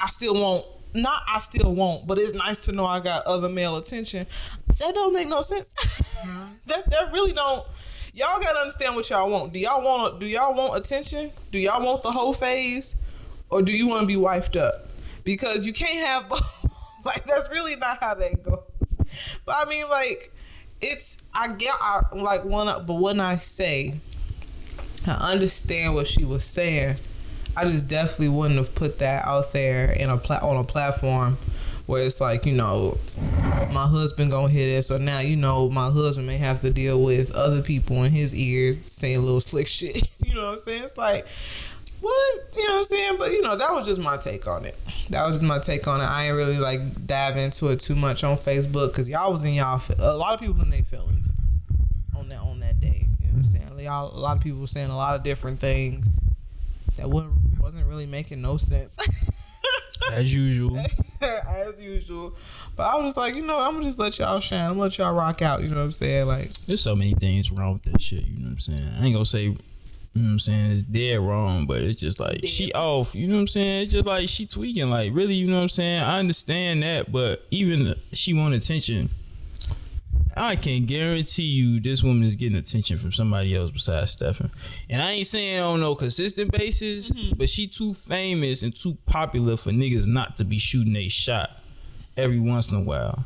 I still won't. Not I still won't, but it's nice to know I got other male attention. That don't make no sense. Uh-huh. that that really don't y'all gotta understand what y'all want. Do y'all want do y'all want attention? Do y'all want the whole phase, or do you want to be wifed up? Because you can't have both. like that's really not how that goes. But I mean, like it's I get I like one, but when I say I understand what she was saying, I just definitely wouldn't have put that out there in a pla- on a platform where it's like you know my husband gonna hear this so now you know my husband may have to deal with other people in his ears saying little slick shit. You know what i'm saying? It's like what? You know what i'm saying? But you know that was just my take on it. That was just my take on it. I ain't really like dive into it too much on facebook because y'all was in y'all a lot of people in their feelings on that on that day. You know what i'm saying? Y'all a lot of people saying a lot of different things that wasn't wasn't really making no sense as usual. as usual. But I was just like, you know, I'm gonna just let y'all shine. I'm gonna let y'all rock out. You know what I'm saying? Like, there's so many things wrong with that shit. You know what I'm saying? I ain't gonna say. You know what I'm saying? It's dead wrong, but it's just like dead. she off. You know what I'm saying? It's just like she tweaking. Like really, you know what I'm saying? I understand that, but even she want attention I can guarantee you this woman is getting attention from somebody else besides Stefan. And I ain't saying on no consistent basis, mm-hmm. but she too famous and too popular for niggas not to be shooting a shot every once in a while.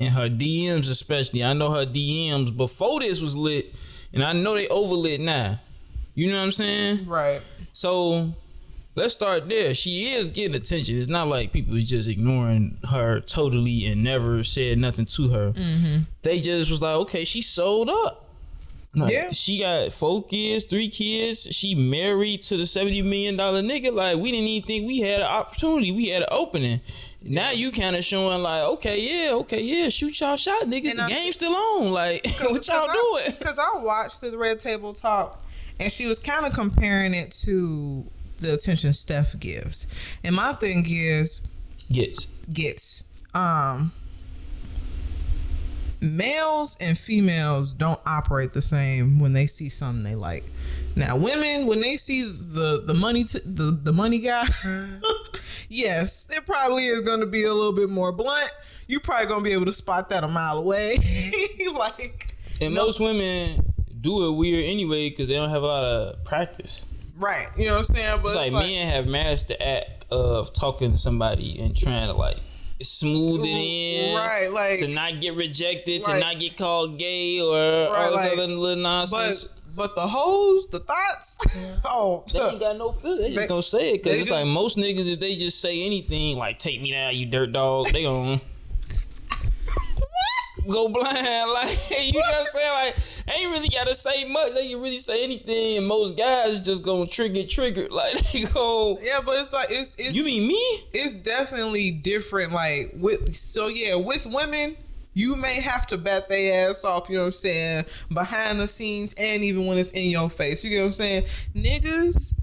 And her DMs especially. I know her DMs before this was lit, and I know they overlit now. You know what I'm saying? Right. So let's start there. She is getting attention. It's not like people is just ignoring her totally and never said nothing to her. Mm-hmm. They just was like, okay, she sold up. Like, yeah. She got four kids, three kids. She married to the seventy million dollar nigga. Like we didn't even think we had an opportunity. We had an opening. Yeah. Now you kind of showing like, okay, yeah, okay, yeah, shoot y'all shot, niggas. And the I, game's still on. Like what y'all doing? Because I watched this Red Table Talk, and she was kind of comparing it to the attention Steph gives. And my thing is gets gets um males and females don't operate the same when they see something they like. Now, women when they see the the money t- the the money guy, yes, it probably is going to be a little bit more blunt. You're probably going to be able to spot that a mile away. like, and no. most women do it weird anyway because they don't have a lot of practice. Right. You know what I'm saying? But it's, like, like men have mastered the act of talking to somebody and trying to like smooth it in, right? Like to not get rejected, to not get called gay or right, all this like, other little nonsense. But, but the hoes, the thoughts, oh, they ain't got no feel. They just they, don't say it because it's just, like most niggas. If they just say anything like "take me now, you dirt dog," they gon' go blind. Like you know what I'm saying? Like ain't really gotta say much. They can really say anything, and most guys just gonna trigger triggered. Like they go. Yeah, but it's like it's it's. You mean me? It's definitely different. Like with so yeah, with women. You may have to bat their ass off, you know what I'm saying, behind the scenes and even when it's in your face. You get what I'm saying? Niggas,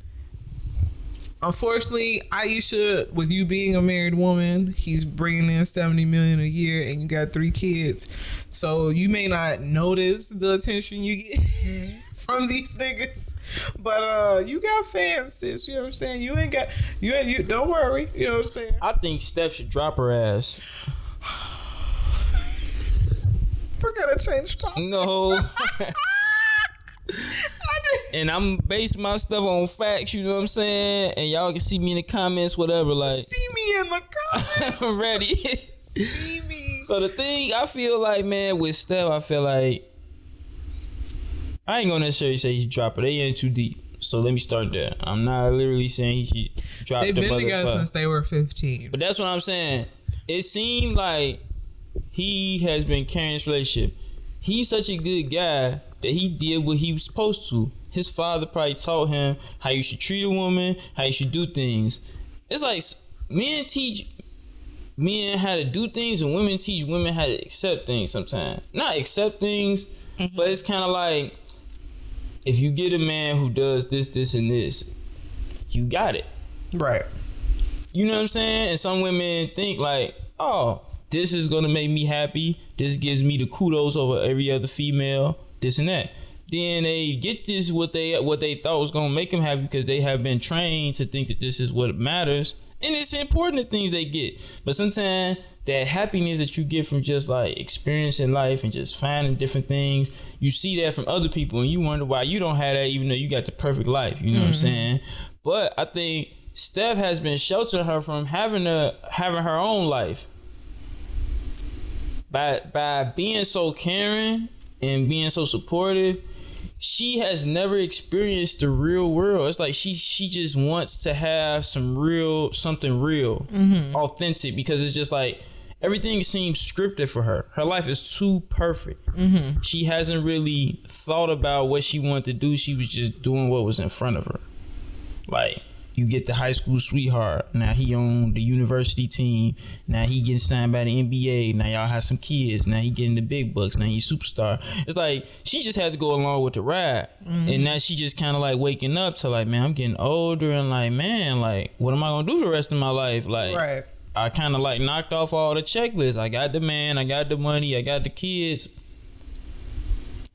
unfortunately, Aisha, with you being a married woman, he's bringing in seventy million a year, and you got three kids. So you may not notice the attention you get from these niggas, but uh, you got fans, sis. You know what I'm saying? You ain't got you ain't you. Don't worry. You know what I'm saying? I think Steph should drop her ass. We're gonna change topics. No. and I'm basing my stuff on facts. You know what I'm saying? And y'all can see me in the comments, whatever. Like, See me in the comments. I'm ready. See me. so the thing I feel like, man, with Steph, I feel like I ain't gonna necessarily say he dropped it. They ain't too deep. So let me start there. I'm not literally saying he should drop They've the been together since they were 15. But that's what I'm saying. It seemed like he has been carrying this relationship. He's such a good guy that he did what he was supposed to. His father probably taught him how you should treat a woman, how you should do things. It's like men teach men how to do things, and women teach women how to accept things. Sometimes not accept things, mm-hmm. but it's kind of like if you get a man who does this, this, and this, you got it. Right. You know what I'm saying? And some women think like, oh, this is gonna make me happy. This gives me the kudos over every other female. This and that. Then they get this what they what they thought was gonna make them happy because they have been trained to think that this is what matters. And it's important the things they get. But sometimes that happiness that you get from just like experiencing life and just finding different things, you see that from other people and you wonder why you don't have that even though you got the perfect life. You know what I'm mm-hmm. saying? But I think Steph has been sheltering her from having a having her own life. By by being so caring and being so supportive, she has never experienced the real world. It's like she she just wants to have some real something real, mm-hmm. authentic because it's just like everything seems scripted for her. Her life is too perfect. Mm-hmm. She hasn't really thought about what she wanted to do. She was just doing what was in front of her. Like you get the high school sweetheart. Now he on the university team. Now he getting signed by the NBA. Now y'all have some kids. Now he getting the big bucks. Now he's superstar. It's like she just had to go along with the ride, mm-hmm. and now she just kind of like waking up to like, man, I'm getting older, and like, man, like, what am I gonna do for the rest of my life? Like, Right. I kind of like knocked off all the checklists. I got the man, I got the money, I got the kids.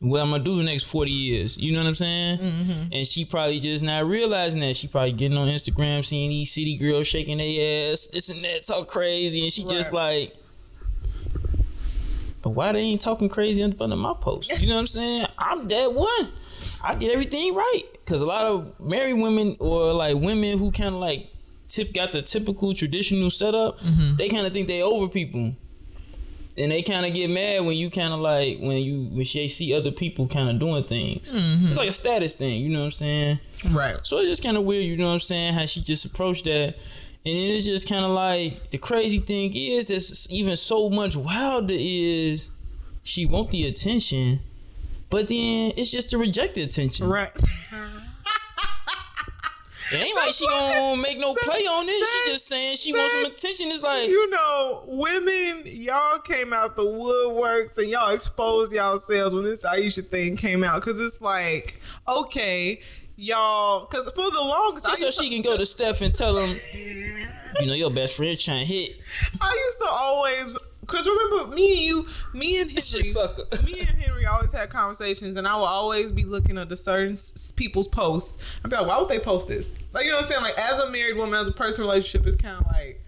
What I'm gonna do the next 40 years? You know what I'm saying? Mm-hmm. And she probably just not realizing that. She probably getting on Instagram, seeing these city girls shaking their ass, this and that, talk crazy, and she just like, why they ain't talking crazy under my post? You know what I'm saying? I'm that one. I did everything right. Cause a lot of married women or like women who kind of like tip got the typical traditional setup, mm-hmm. they kind of think they over people. And they kind of get mad when you kind of like when you when they see other people kind of doing things. Mm-hmm. It's like a status thing, you know what I'm saying? Right. So it's just kind of weird, you know what I'm saying? How she just approached that. And it's just kind of like the crazy thing is that's even so much wilder is she want the attention, but then it's just to reject the attention. Right. It ain't like she gonna make no play on this. She just saying she wants some attention. It's like you know, women, y'all came out the woodworks and y'all exposed yourselves when this Aisha thing came out. Cause it's like, okay, y'all, cause for the longest, just so she to, can go to Steph and tell him, you know, your best friend trying to hit. I used to always, cause remember me and you, me and Henry, me and Henry always had conversations, and I would always be looking at the certain people's posts. I'd be like, why would they post this? Like, you know what I'm saying? Like, as a married woman, as a personal relationship, it's kind of like,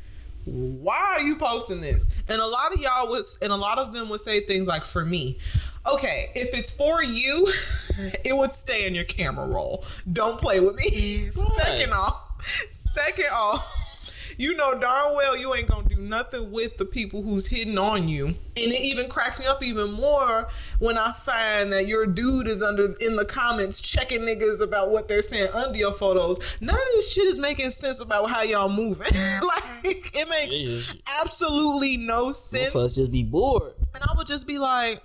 why are you posting this? And a lot of y'all was, and a lot of them would say things like, for me. Okay, if it's for you, it would stay in your camera roll. Don't play with me. Second off, second off, you know darn well you ain't gonna do nothing with the people who's hitting on you. And it even cracks me up even more when I find that your dude is under in the comments checking niggas about what they're saying under your photos. None of this shit is making sense about how y'all moving. like it makes Yes. absolutely no sense. Motherfuckers just be bored. And I would just be like,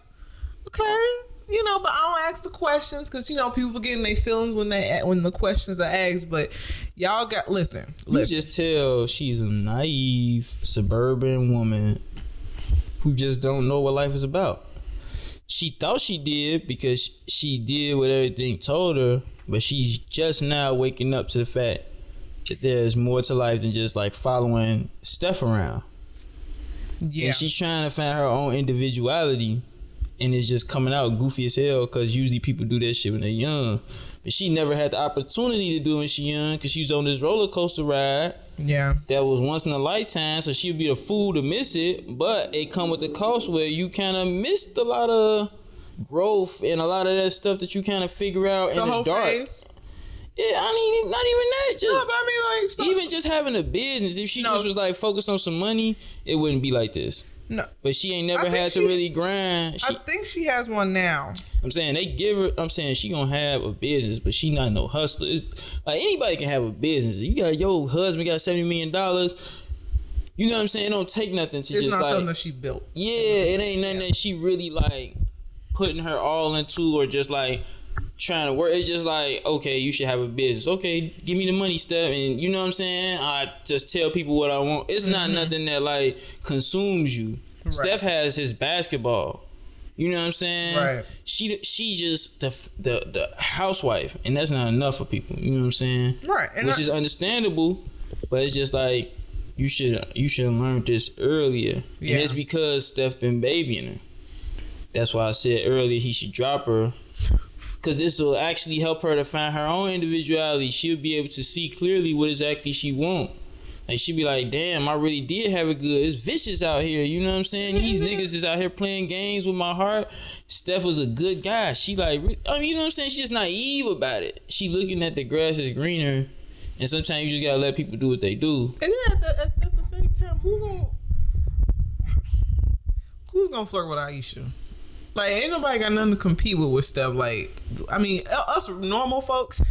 okay, you know, but I don't ask the questions because you know people getting their feelings when they when the questions are asked. But y'all got listen, You listen. just tell she's a naive suburban woman who just don't know what life is about. She thought she did because she did what everything told her, but she's just now waking up to the fact that there's more to life than just like following Steph around. yeah, And she's trying to find her own individuality and it's just coming out goofy as hell because usually people do that shit when they're young. But she never had the opportunity to do it when she young because she was on this roller coaster ride yeah, that was once in a lifetime, so she'd be a fool to miss it. But it come with the cost where you kind of missed a lot of growth and a lot of that stuff that you kind of figure out in The the, dark. phase. Yeah, I mean, not even that. Just No, but I mean, like, some, even just having a business. If she No, just was like focused on some money, it wouldn't be like this. No, But she ain't never had she- to really grind. She, I think she has one now. I'm saying they give her. I'm saying she gonna have a business, but she not no hustler. It's, like anybody can have a business. You got your husband got seventy million dollars. You know what I'm saying? It don't take nothing to It's just not like something that she built. yeah. It ain't nothing that she really like putting her all into or just like trying to work. It's just like okay, you should have a business. Okay, give me the money stuff, and you know what I'm saying. I just tell people what I want. It's not mm-hmm. nothing that like consumes you. Right. Steph has his basketball. You know what I'm saying? Right. She she just the the the housewife, and that's not enough for people. You know what I'm saying? Right, and Which I- is understandable, but it's just like you should you should have learned this earlier, Yeah. and it's because Steph been babying her. That's why I said earlier he should drop her. Cause this will actually help her to find her own individuality. She'll be able to see clearly what exactly she want. And she'd be like, "Damn, I really did have it good. It's vicious out here. You know what I'm saying? These mm-hmm. niggas is out here playing games with my heart. Steph was a good guy. She like, I mean, you know what I'm saying? She's just naive about it. She looking at the grass is greener, and sometimes you just gotta let people do what they do. And then at the, at, at the same time, who gonna who's gonna flirt with Aisha? Like, ain't nobody got nothing to compete with with stuff Like, I mean, us normal folks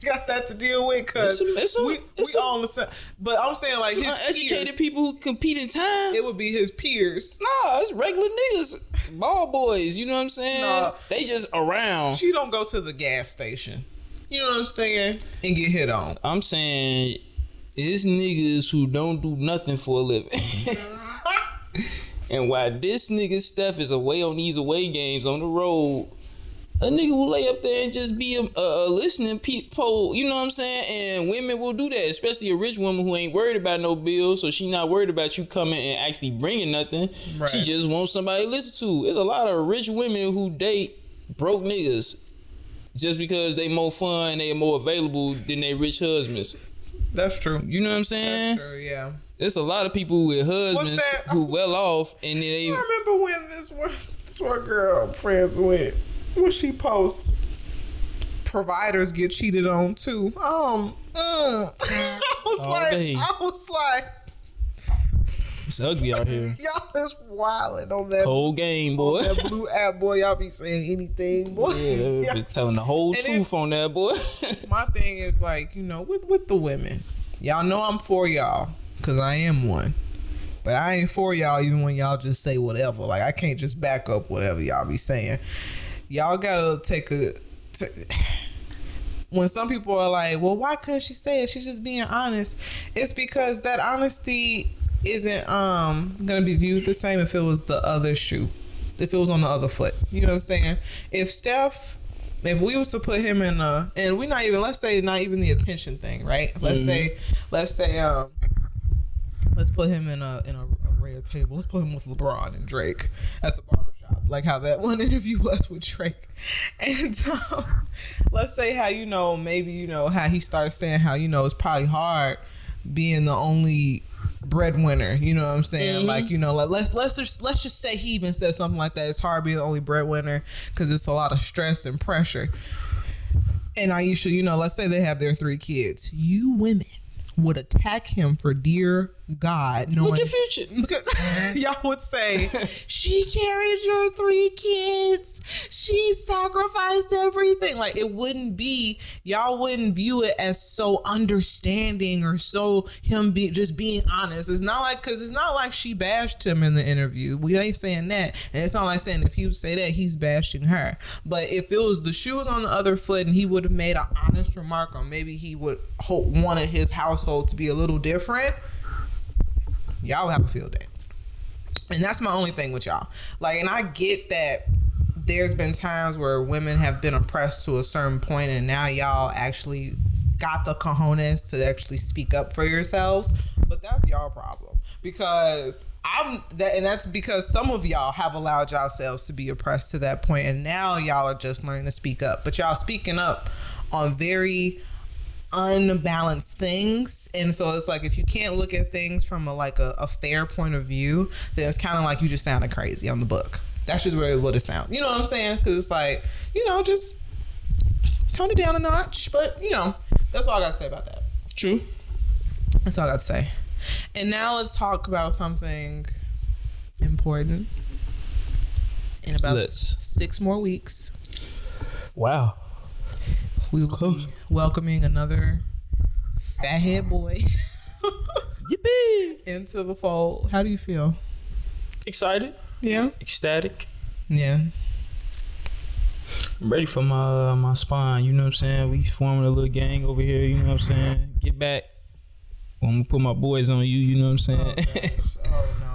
got that to deal with because It's a- it's a- we it's we a- all the same. But I'm saying like his educated peers, people who compete in time. it would be his peers. Nah, it's regular niggas, ball boys. You know what I'm saying? Nah. They just around. She don't go to the gas station. You know what I'm saying? And get hit on. I'm saying it's niggas who don't do nothing for a living. and while this nigga Steph is away on these away games on the road, a nigga will lay up there and just be a, a, a listening. You know what I'm saying? And women will do that, especially a rich woman who ain't worried about no bills. So she not worried about you coming and actually bringing nothing. She just wants somebody to listen to. There's a lot of rich women who date broke niggas. Just because they more fun, they more available than they rich husbands. That's true. You know what I'm saying? That's true. Yeah. There's a lot of people with husbands who well off, and then they I remember when this one, this one girl friends went when she posts, providers get cheated on too. Um, mm. I was All like, day. I was like, it's ugly out here. y'all is wilding on that, Cold game, boy. that blue app, boy. Y'all be saying anything, boy. Yeah, Yeah. be telling the whole And truth on that boy. My thing is like, you know, with with the women, y'all know I'm for y'all because I am one. But I ain't for y'all even when y'all just say whatever. Like I can't just back up whatever y'all be saying. Y'all gotta take a. T- when some people are like, "Well, why couldn't she say it? She's just being honest." It's because that honesty isn't um gonna be viewed the same if it was the other shoe, if it was on the other foot. You know what I'm saying? If Steph, if we was to put him in a, and we not even let's say not even the attention thing, right? Let's say, let's say um, let's put him in a in a, a rare table. Let's put him with LeBron and Drake at the barbershop, like how that one interview was with Drake. And um, let's say how you know maybe you know how he starts saying how you know it's probably hard being the only breadwinner. You know what I'm saying? Like you know, like let's let's just let's just say he even said something like that. It's hard being the only breadwinner because it's a lot of stress and pressure. And Aisha, you know, let's say they have their three kids. You women would attack him for dear God, knowing Look at future. Look at- y'all would say she carried your three kids. She sacrificed everything. Like it wouldn't be. Y'all wouldn't view it as so understanding or so him be just being honest. It's not like because it's not like she bashed him in the interview. We ain't saying that, and it's not like saying if he would say that he's bashing her. But if it was the shoe was on the other foot and he would have made an honest remark, or maybe he would hope wanted his household to be a little different y'all have a field day. And that's my only thing with y'all. Like, and I get that there's been times where women have been oppressed to a certain point, and now y'all actually got the cojones to actually speak up for yourselves. But that's y'all problem because I'm that, and that's because some of y'all have allowed yourselves to be oppressed to that point, and now y'all are just learning to speak up. But y'all speaking up on very unbalanced things and so it's like if you can't look at things from a like a, a fair point of view then it's kind of like you just sounded crazy on the book That's just where what it sounds. You know what I'm saying? Because it's like, you know, just tone it down a notch. But you know, that's all I got to say about that. True. That's all I got to say. And now let's talk about something important. In about s- six more weeks, Wow. We will Close. be welcoming another fathead boy Yippee! into the fold. How do you feel? Excited, Yeah. ecstatic. Yeah. I'm ready for my uh, my spine. You know what I'm saying? We forming a little gang over here. You know what I'm saying? Get back. I'm gonna put my boys on you. You know what I'm saying? Oh no.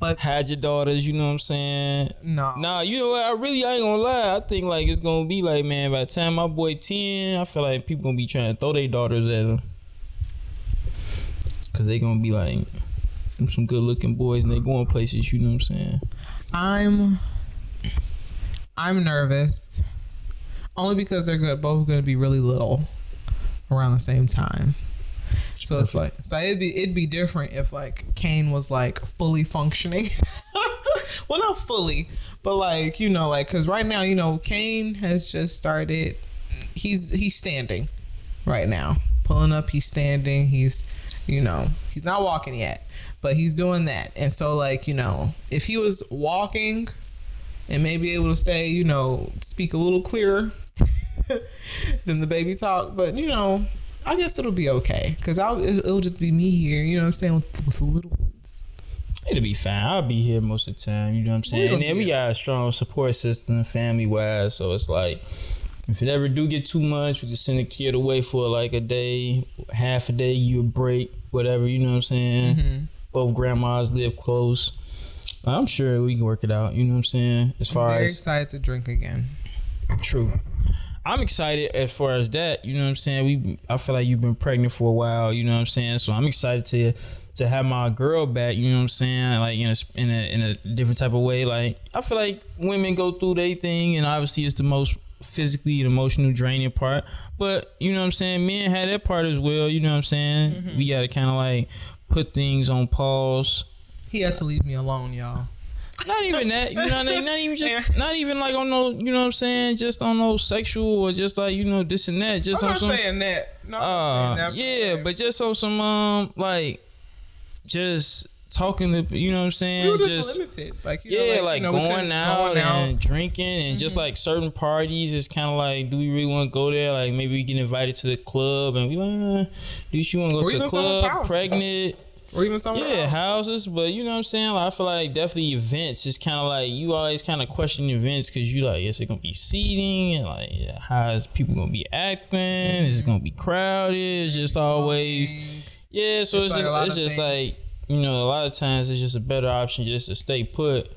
Let's Had your daughters. You know what I'm saying? no. Nah, you know what? I really I ain't gonna lie. I think like it's gonna be like, man, by the time my boy ten, I feel like people gonna be trying to throw their daughters at him. Cause they gonna be like some good looking boys and they going places, you know what I'm saying? I'm I'm nervous. Only because they're good both gonna be really little around the same time. So it's like so it'd be it'd be different if like Kane was like fully functioning. well not fully, but like, you know, like cause right now, you know, Kane has just started he's he's standing right now. Pulling up, he's standing, he's you know, he's not walking yet, but he's doing that. And so like, you know, if he was walking and maybe able to say, you know, speak a little clearer than the baby talk, but you know, I guess it'll be okay because I'll it- it'll just be me here. You know what I'm saying with, with the little ones. It'll be fine. I'll be here most of the time. You know what I'm saying? And then we got a strong support system, family wise. So it's like, if it ever do get too much, we can send a kid away for like a day, half a day, you break, whatever. You know what I'm saying? Mm-hmm. Both grandmas live close. I'm sure we can work it out. You know what I'm saying? As far Very as excited to drink again. True. I'm excited as far as that. You know what I'm saying? We I feel like you've been pregnant for a while. You know what I'm saying? So I'm excited to to have my girl back. You know what I'm saying? Like in a in a in a different type of way. Like I feel like women go through their thing, and obviously it's the most physically and emotional draining part. But you know what I'm saying? Men had that part as well. You know what I'm saying? Mm-hmm. We got to kind of like put things on pause. He has to leave me alone, y'all. Not even that, you know, what I mean? not even just, not even like on no, you know what I'm saying, just on no sexual or just like you know this and that, just I'm on not some, saying that. No, I'm uh, saying that. yeah, but just on some, um, like, just talking to, you know what I'm we saying, were just, just limited. Like you yeah, know, like, you know, going, out going out. and drinking and Mm-hmm. just like certain parties. It's kind of like, do we really want to go there? Like maybe we get invited to the club and we like, uh, do you want to go Or to the club? Pregnant. Or even somewhere Yeah, else. houses, but you know what I'm saying. Like, I feel like definitely events is kind of like you always kind of question events because you like, is it gonna be seating and like yeah, how is people gonna be acting? Is it gonna be crowded? It's just always yeah. So It's it's, like just it's just things. like you know a lot of times it's just a better option just to stay put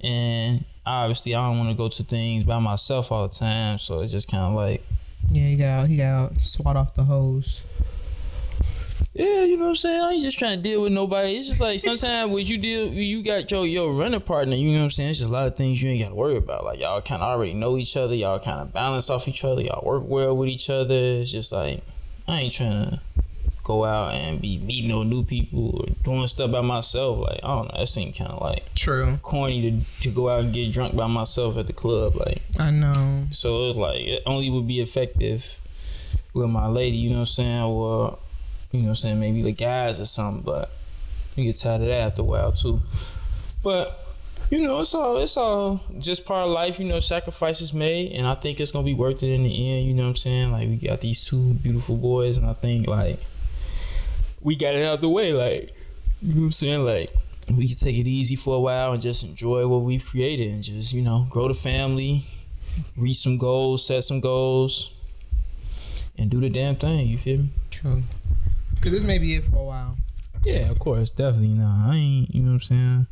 and. Obviously, I don't want to go to things by myself all the time, so it's just kind of like, Yeah, he got he got swat off the hose. Yeah, you know what I'm saying? I ain't just trying to deal with nobody. It's just like sometimes when you deal, you got your your running partner. You know what I'm saying? It's just a lot of things you ain't got to worry about. Like y'all kind of already know each other. Y'all kind of balance off each other. Y'all work well with each other. It's just like I ain't trying to go out and be meeting no new people or doing stuff by myself. Like I don't know. That seems kind of like True. corny to to go out and get drunk by myself at the club. Like I know. so it's like it only would be effective with my lady, you know what I'm saying, or you know what I'm saying, maybe the guys or something, but you get tired of that after a while too. But you know, it's all it's all just part of life, you know, sacrifices made and I think it's gonna be worth it in the end, you know what I'm saying? Like we got these two beautiful boys and I think like we got it out the way, like you know what I'm saying? Like we can take it easy for a while and just enjoy what we've created and just, you know, grow the family, reach some goals, set some goals, and do the damn thing. You feel me? True. Cause this may be it for a while. Yeah, of course, definitely. No, I ain't. You know what I'm saying?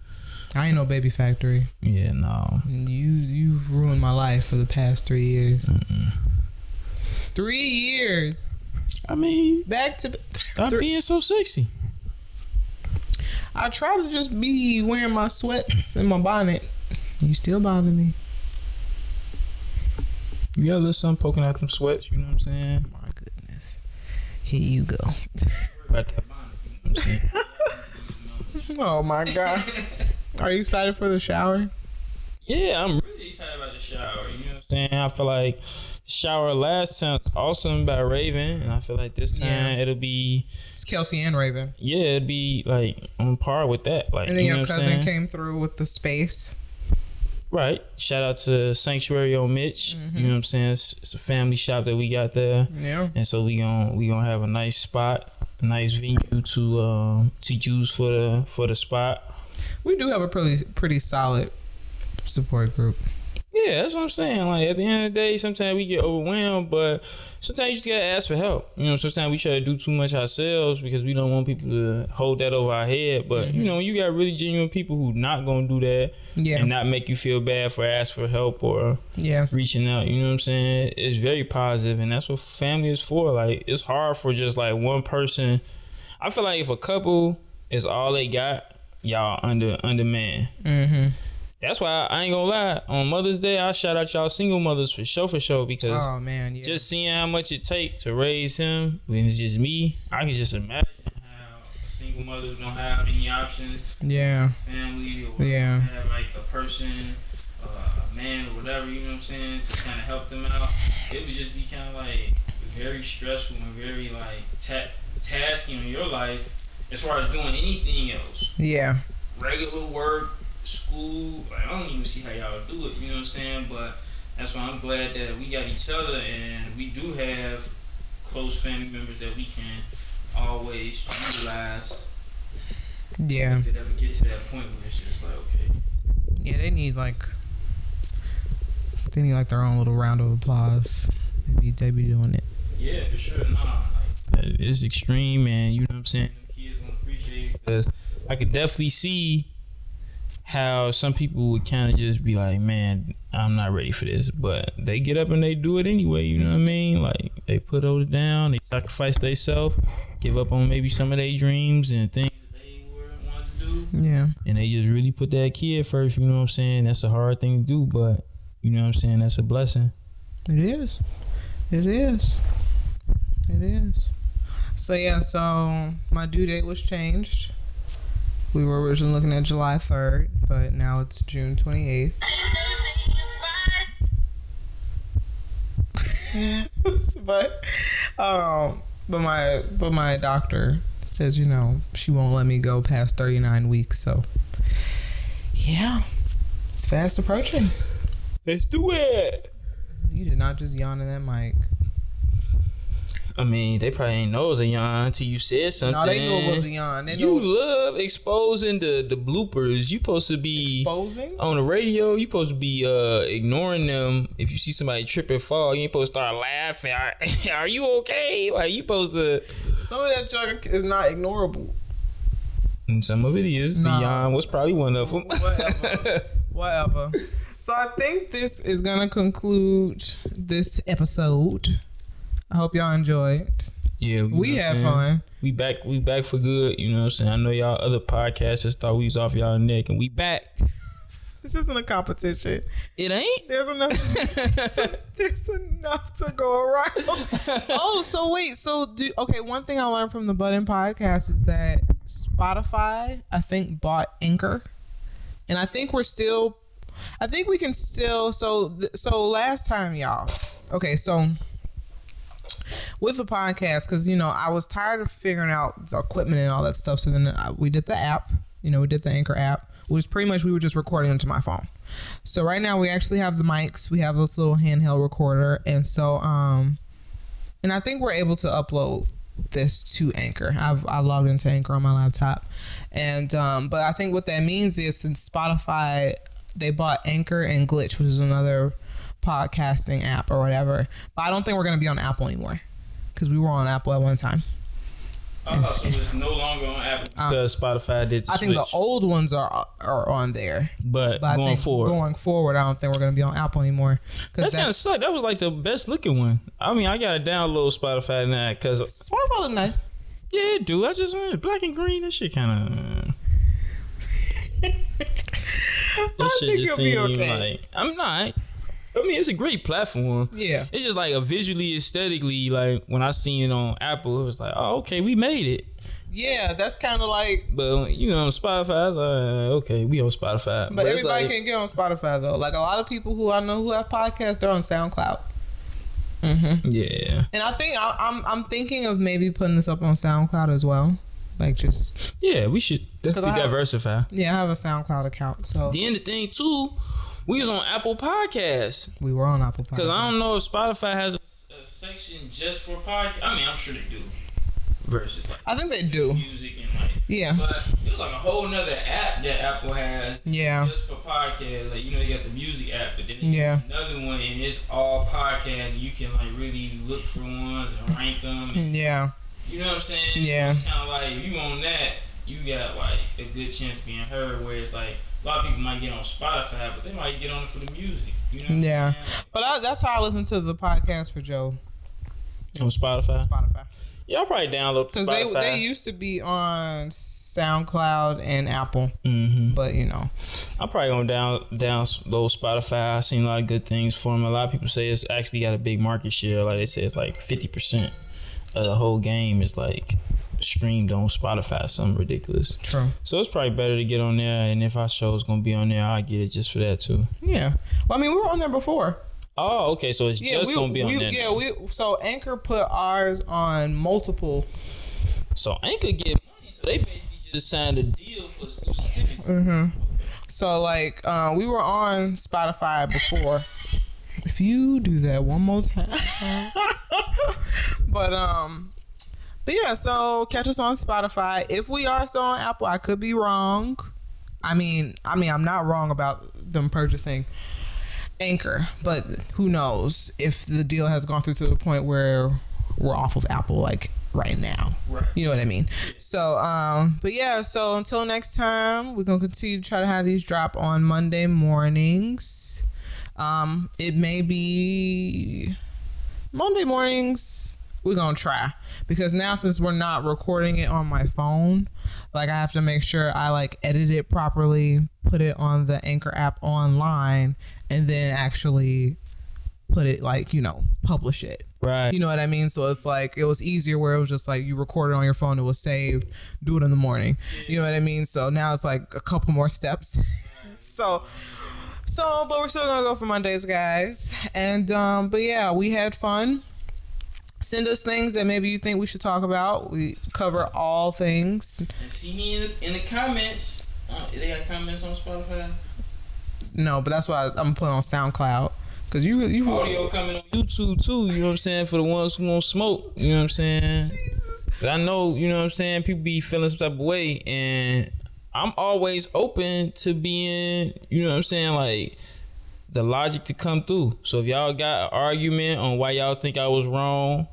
I ain't no baby factory. Yeah, no. You you've ruined my life for the past three years. Three years. I mean, Back to. stop Three- being so sexy. I try to just be wearing my sweats and my bonnet. You still bother me. You got a little something poking out them sweats. You know what I'm saying? My goodness. Here you go. About that bonnet, you know what I'm saying? Oh my god. Are you excited for the shower? Yeah, I'm really excited about the shower. You know what I'm saying? I feel like shower last time was awesome by Raven, and I feel like this time Yeah. it'll be It's Kelsey and Raven. yeah, it'd be like on par with that. Like And then you your what cousin came through with the space. Right. Shout out to Sanctuary on Mitch. Mm-hmm. You know what I'm saying? It's, it's a family shop that we got there. Yeah. And so we gon' we gonna have a nice spot, a nice venue to um to use for the for the spot. We do have a pretty pretty solid support group. Yeah, that's what I'm saying. Like at the end of the day, sometimes we get overwhelmed, but sometimes you just gotta ask for help. You know, sometimes we try to do too much ourselves because we don't want people to hold that over our head. But you know, you got really genuine people who not gonna do that Yeah. and not make you feel bad for asking for help or Yeah. reaching out. You know what I'm saying? It's very positive, and that's what family is for. Like it's hard for just like one person. I feel like if a couple is all they got, y'all under underman. Mm-hmm. That's why I ain't gonna lie. On Mother's Day, I shout out y'all single mothers for sure, for sure, because Oh man, yeah. just seeing how much it take to raise him when it's just me, I can just imagine how a single mother don't have any options, yeah. family or Yeah. have like a person, uh, a man or whatever, you know what I'm saying, to kind of help them out. It would just be kind of like very stressful and very like ta- tasking in your life as far as doing anything else Yeah. regular work, school. Like, I don't even see how y'all do it. You know what I'm saying? But that's why I'm glad that we got each other and we do have close family members that we can always utilize Yeah. if it ever get to that point where it's just like, okay, Yeah, they need like they need like their own little round of applause. They be they be doing it. yeah, for sure, nah. Like, it's extreme, and you know what I'm saying. Kids gonna appreciate it because I could definitely see how some people would kind of just be like, "Man, I'm not ready for this," but they get up and they do it anyway. You know what I mm-hmm. mean? Like they put it down, they sacrifice themselves, give up on maybe some of their dreams and things they to do, Yeah. and they just really put that kid first. You know what I'm saying? That's a hard thing to do, but you know what I'm saying? That's a blessing. It is. It is. It is. So yeah, so my due date was changed. We were originally looking at July 3rd, but now it's June 28th. but um but my but my doctor says, you know, she won't let me go past 39 weeks, so yeah. It's fast approaching. Let's do it. You did not just yawn in that mic. I mean, they probably ain't know it was a yawn until you said something. No, they knew it was a yawn. They You knew love exposing the the bloopers. You supposed to be exposing. on the radio. You supposed to be uh ignoring them. If you see somebody trip and fall, you ain't supposed to start laughing. Are, are you okay? Like you supposed to. Some of that junk is not ignorable. And some of it is. Nah. The yawn was probably one of them. Whatever. Whatever. So I think this is gonna conclude this episode. I hope y'all enjoyed. yeah, We had fun. We back. We back for good. You know what I'm saying? I know y'all other podcasters thought we was off y'all neck, and we back. This isn't a competition. It ain't. There's enough. there's enough to go around. oh, so wait. So do okay. One thing I learned from the Budden podcast is that Spotify, I think, bought Anchor, and I think we're still. I think we can still. So th- so last time, y'all. Okay, so with the podcast, because you know I was tired of figuring out the equipment and all that stuff. So then uh, we did the app. You know, we did the Anchor app, which pretty much we were just recording into my phone. So right now we actually have the mics. We have this little handheld recorder, and so um, and I think we're able to upload this to Anchor. I've I logged into Anchor on my laptop, and um, but I think what that means is since Spotify they bought Anchor and Glitch, which is another podcasting app or whatever. But I don't think we're gonna be on Apple anymore because we were on Apple at one time. Oh, so it's no longer on Apple because Spotify did. The I think the old ones are are on there, but, but I going think forward, going forward, I don't think we're gonna be on Apple anymore. That's Because kind of suck. That was like the best looking one. I mean, I gotta download Spotify now because Spotify look nice. yeah, it do. I just uh, black and green. That shit kind of. that I shit think just you'll be seem okay. like I'm not. I mean, it's a great platform. Yeah. It's just like a visually, aesthetically, like when I seen it on Apple, it was like, oh, okay, we made it. Yeah, that's kind of like. But you know, on Spotify, like, okay, we on Spotify. But, But, everybody like, can get on Spotify though. Like a lot of people who I know who have podcasts, they're on SoundCloud. Mm-hmm. yeah, And I think I, I'm I'm thinking of maybe putting this up on SoundCloud as well. Like just yeah, we should definitely I have- diversify. yeah, I have a SoundCloud account, so Then the thing too, we was on Apple Podcasts we were on Apple Podcasts. because I don't know if Spotify has a, a section just for podcast. I mean, I'm sure they do. Versus like I think they do. music and like, Yeah, but it was like a whole nother app that Apple has yeah, just for podcasts. Like you know, you got the music app, but then Yeah. another one, and it's all podcasts. You can like really look for ones and rank them. And, mm, yeah, you know what I'm saying? Yeah. It's kind of like if you on that, you got like a good chance of being heard. Where it's like a lot of people might get on Spotify, but they might get on it for the music. You know? Yeah. But I, that's how I listen to the podcast for Joe On Spotify. Spotify Y'all probably download because they they used to be on SoundCloud and Apple, Mm-hmm. but you know, I'm probably gonna down download Spotify. I've seen a lot of good things for them. A lot of people say it's actually got a big market share. Like they say, it's like 50 percent of the whole game is like streamed on Spotify. Something ridiculous. true. So it's probably better to get on there. And if our show's gonna be on there, I get it just for that too. Yeah, well, I mean, we were on there before. Oh, okay. So it's Yeah, just we, gonna be on we, there. Yeah, now. we so Anchor put ours on multiple. So Anchor get money. So they basically just signed a deal for exclusivity. Mm-hmm. So like, uh, we were on Spotify before. if you do that one more time, but um, but yeah. So catch us on Spotify. If we are still on Apple, I could be wrong. I mean, I mean, I'm not wrong about them purchasing Anchor, but who knows if the deal has gone through to the point where we're off of Apple like right now. Right. You know what I mean? So, um, but yeah, so until next time, we're gonna continue to try to have these drop on Monday mornings. Um, it may be Monday mornings. We're gonna try because now since we're not recording it on my phone, like I have to make sure I like edit it properly, put it on the Anchor app online, and then actually put it like you know publish it. Right. You know what I mean? So it's like it was easier where it was just like you record it on your phone, it was saved, do it in the morning. You know what I mean? So now it's like a couple more steps. so so but we're still gonna go for Mondays, guys. And um but yeah, we had fun. Send us things that maybe you think we should talk about. We cover all things. And see me in the, in the comments. Uh, they got comments on Spotify. No, but that's why I'm gonna put on SoundCloud. Cause you you Audio coming on YouTube too. You know what I'm saying? For the ones who won't smoke. You know what I'm saying? Jesus. I know, you know what I'm saying, people be feeling some type of way and I'm always open to being, you know what I'm saying, like the logic to come through. So if y'all got an argument on why y'all think I was wrong,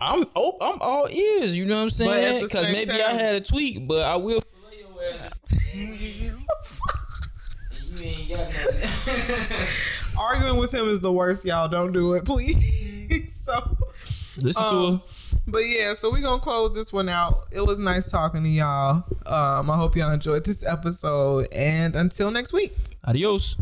I'm op- I'm all ears, you know what I'm saying? Cuz maybe time- I had a tweak, but I will fillet your ass. And you ain't got nothing. Arguing with him is the worst, y'all. Don't do it, please. so Listen to Um, her. But yeah, so we're gonna close this one out. It was nice talking to y'all. Um, I hope y'all enjoyed this episode. And until next week. Adios.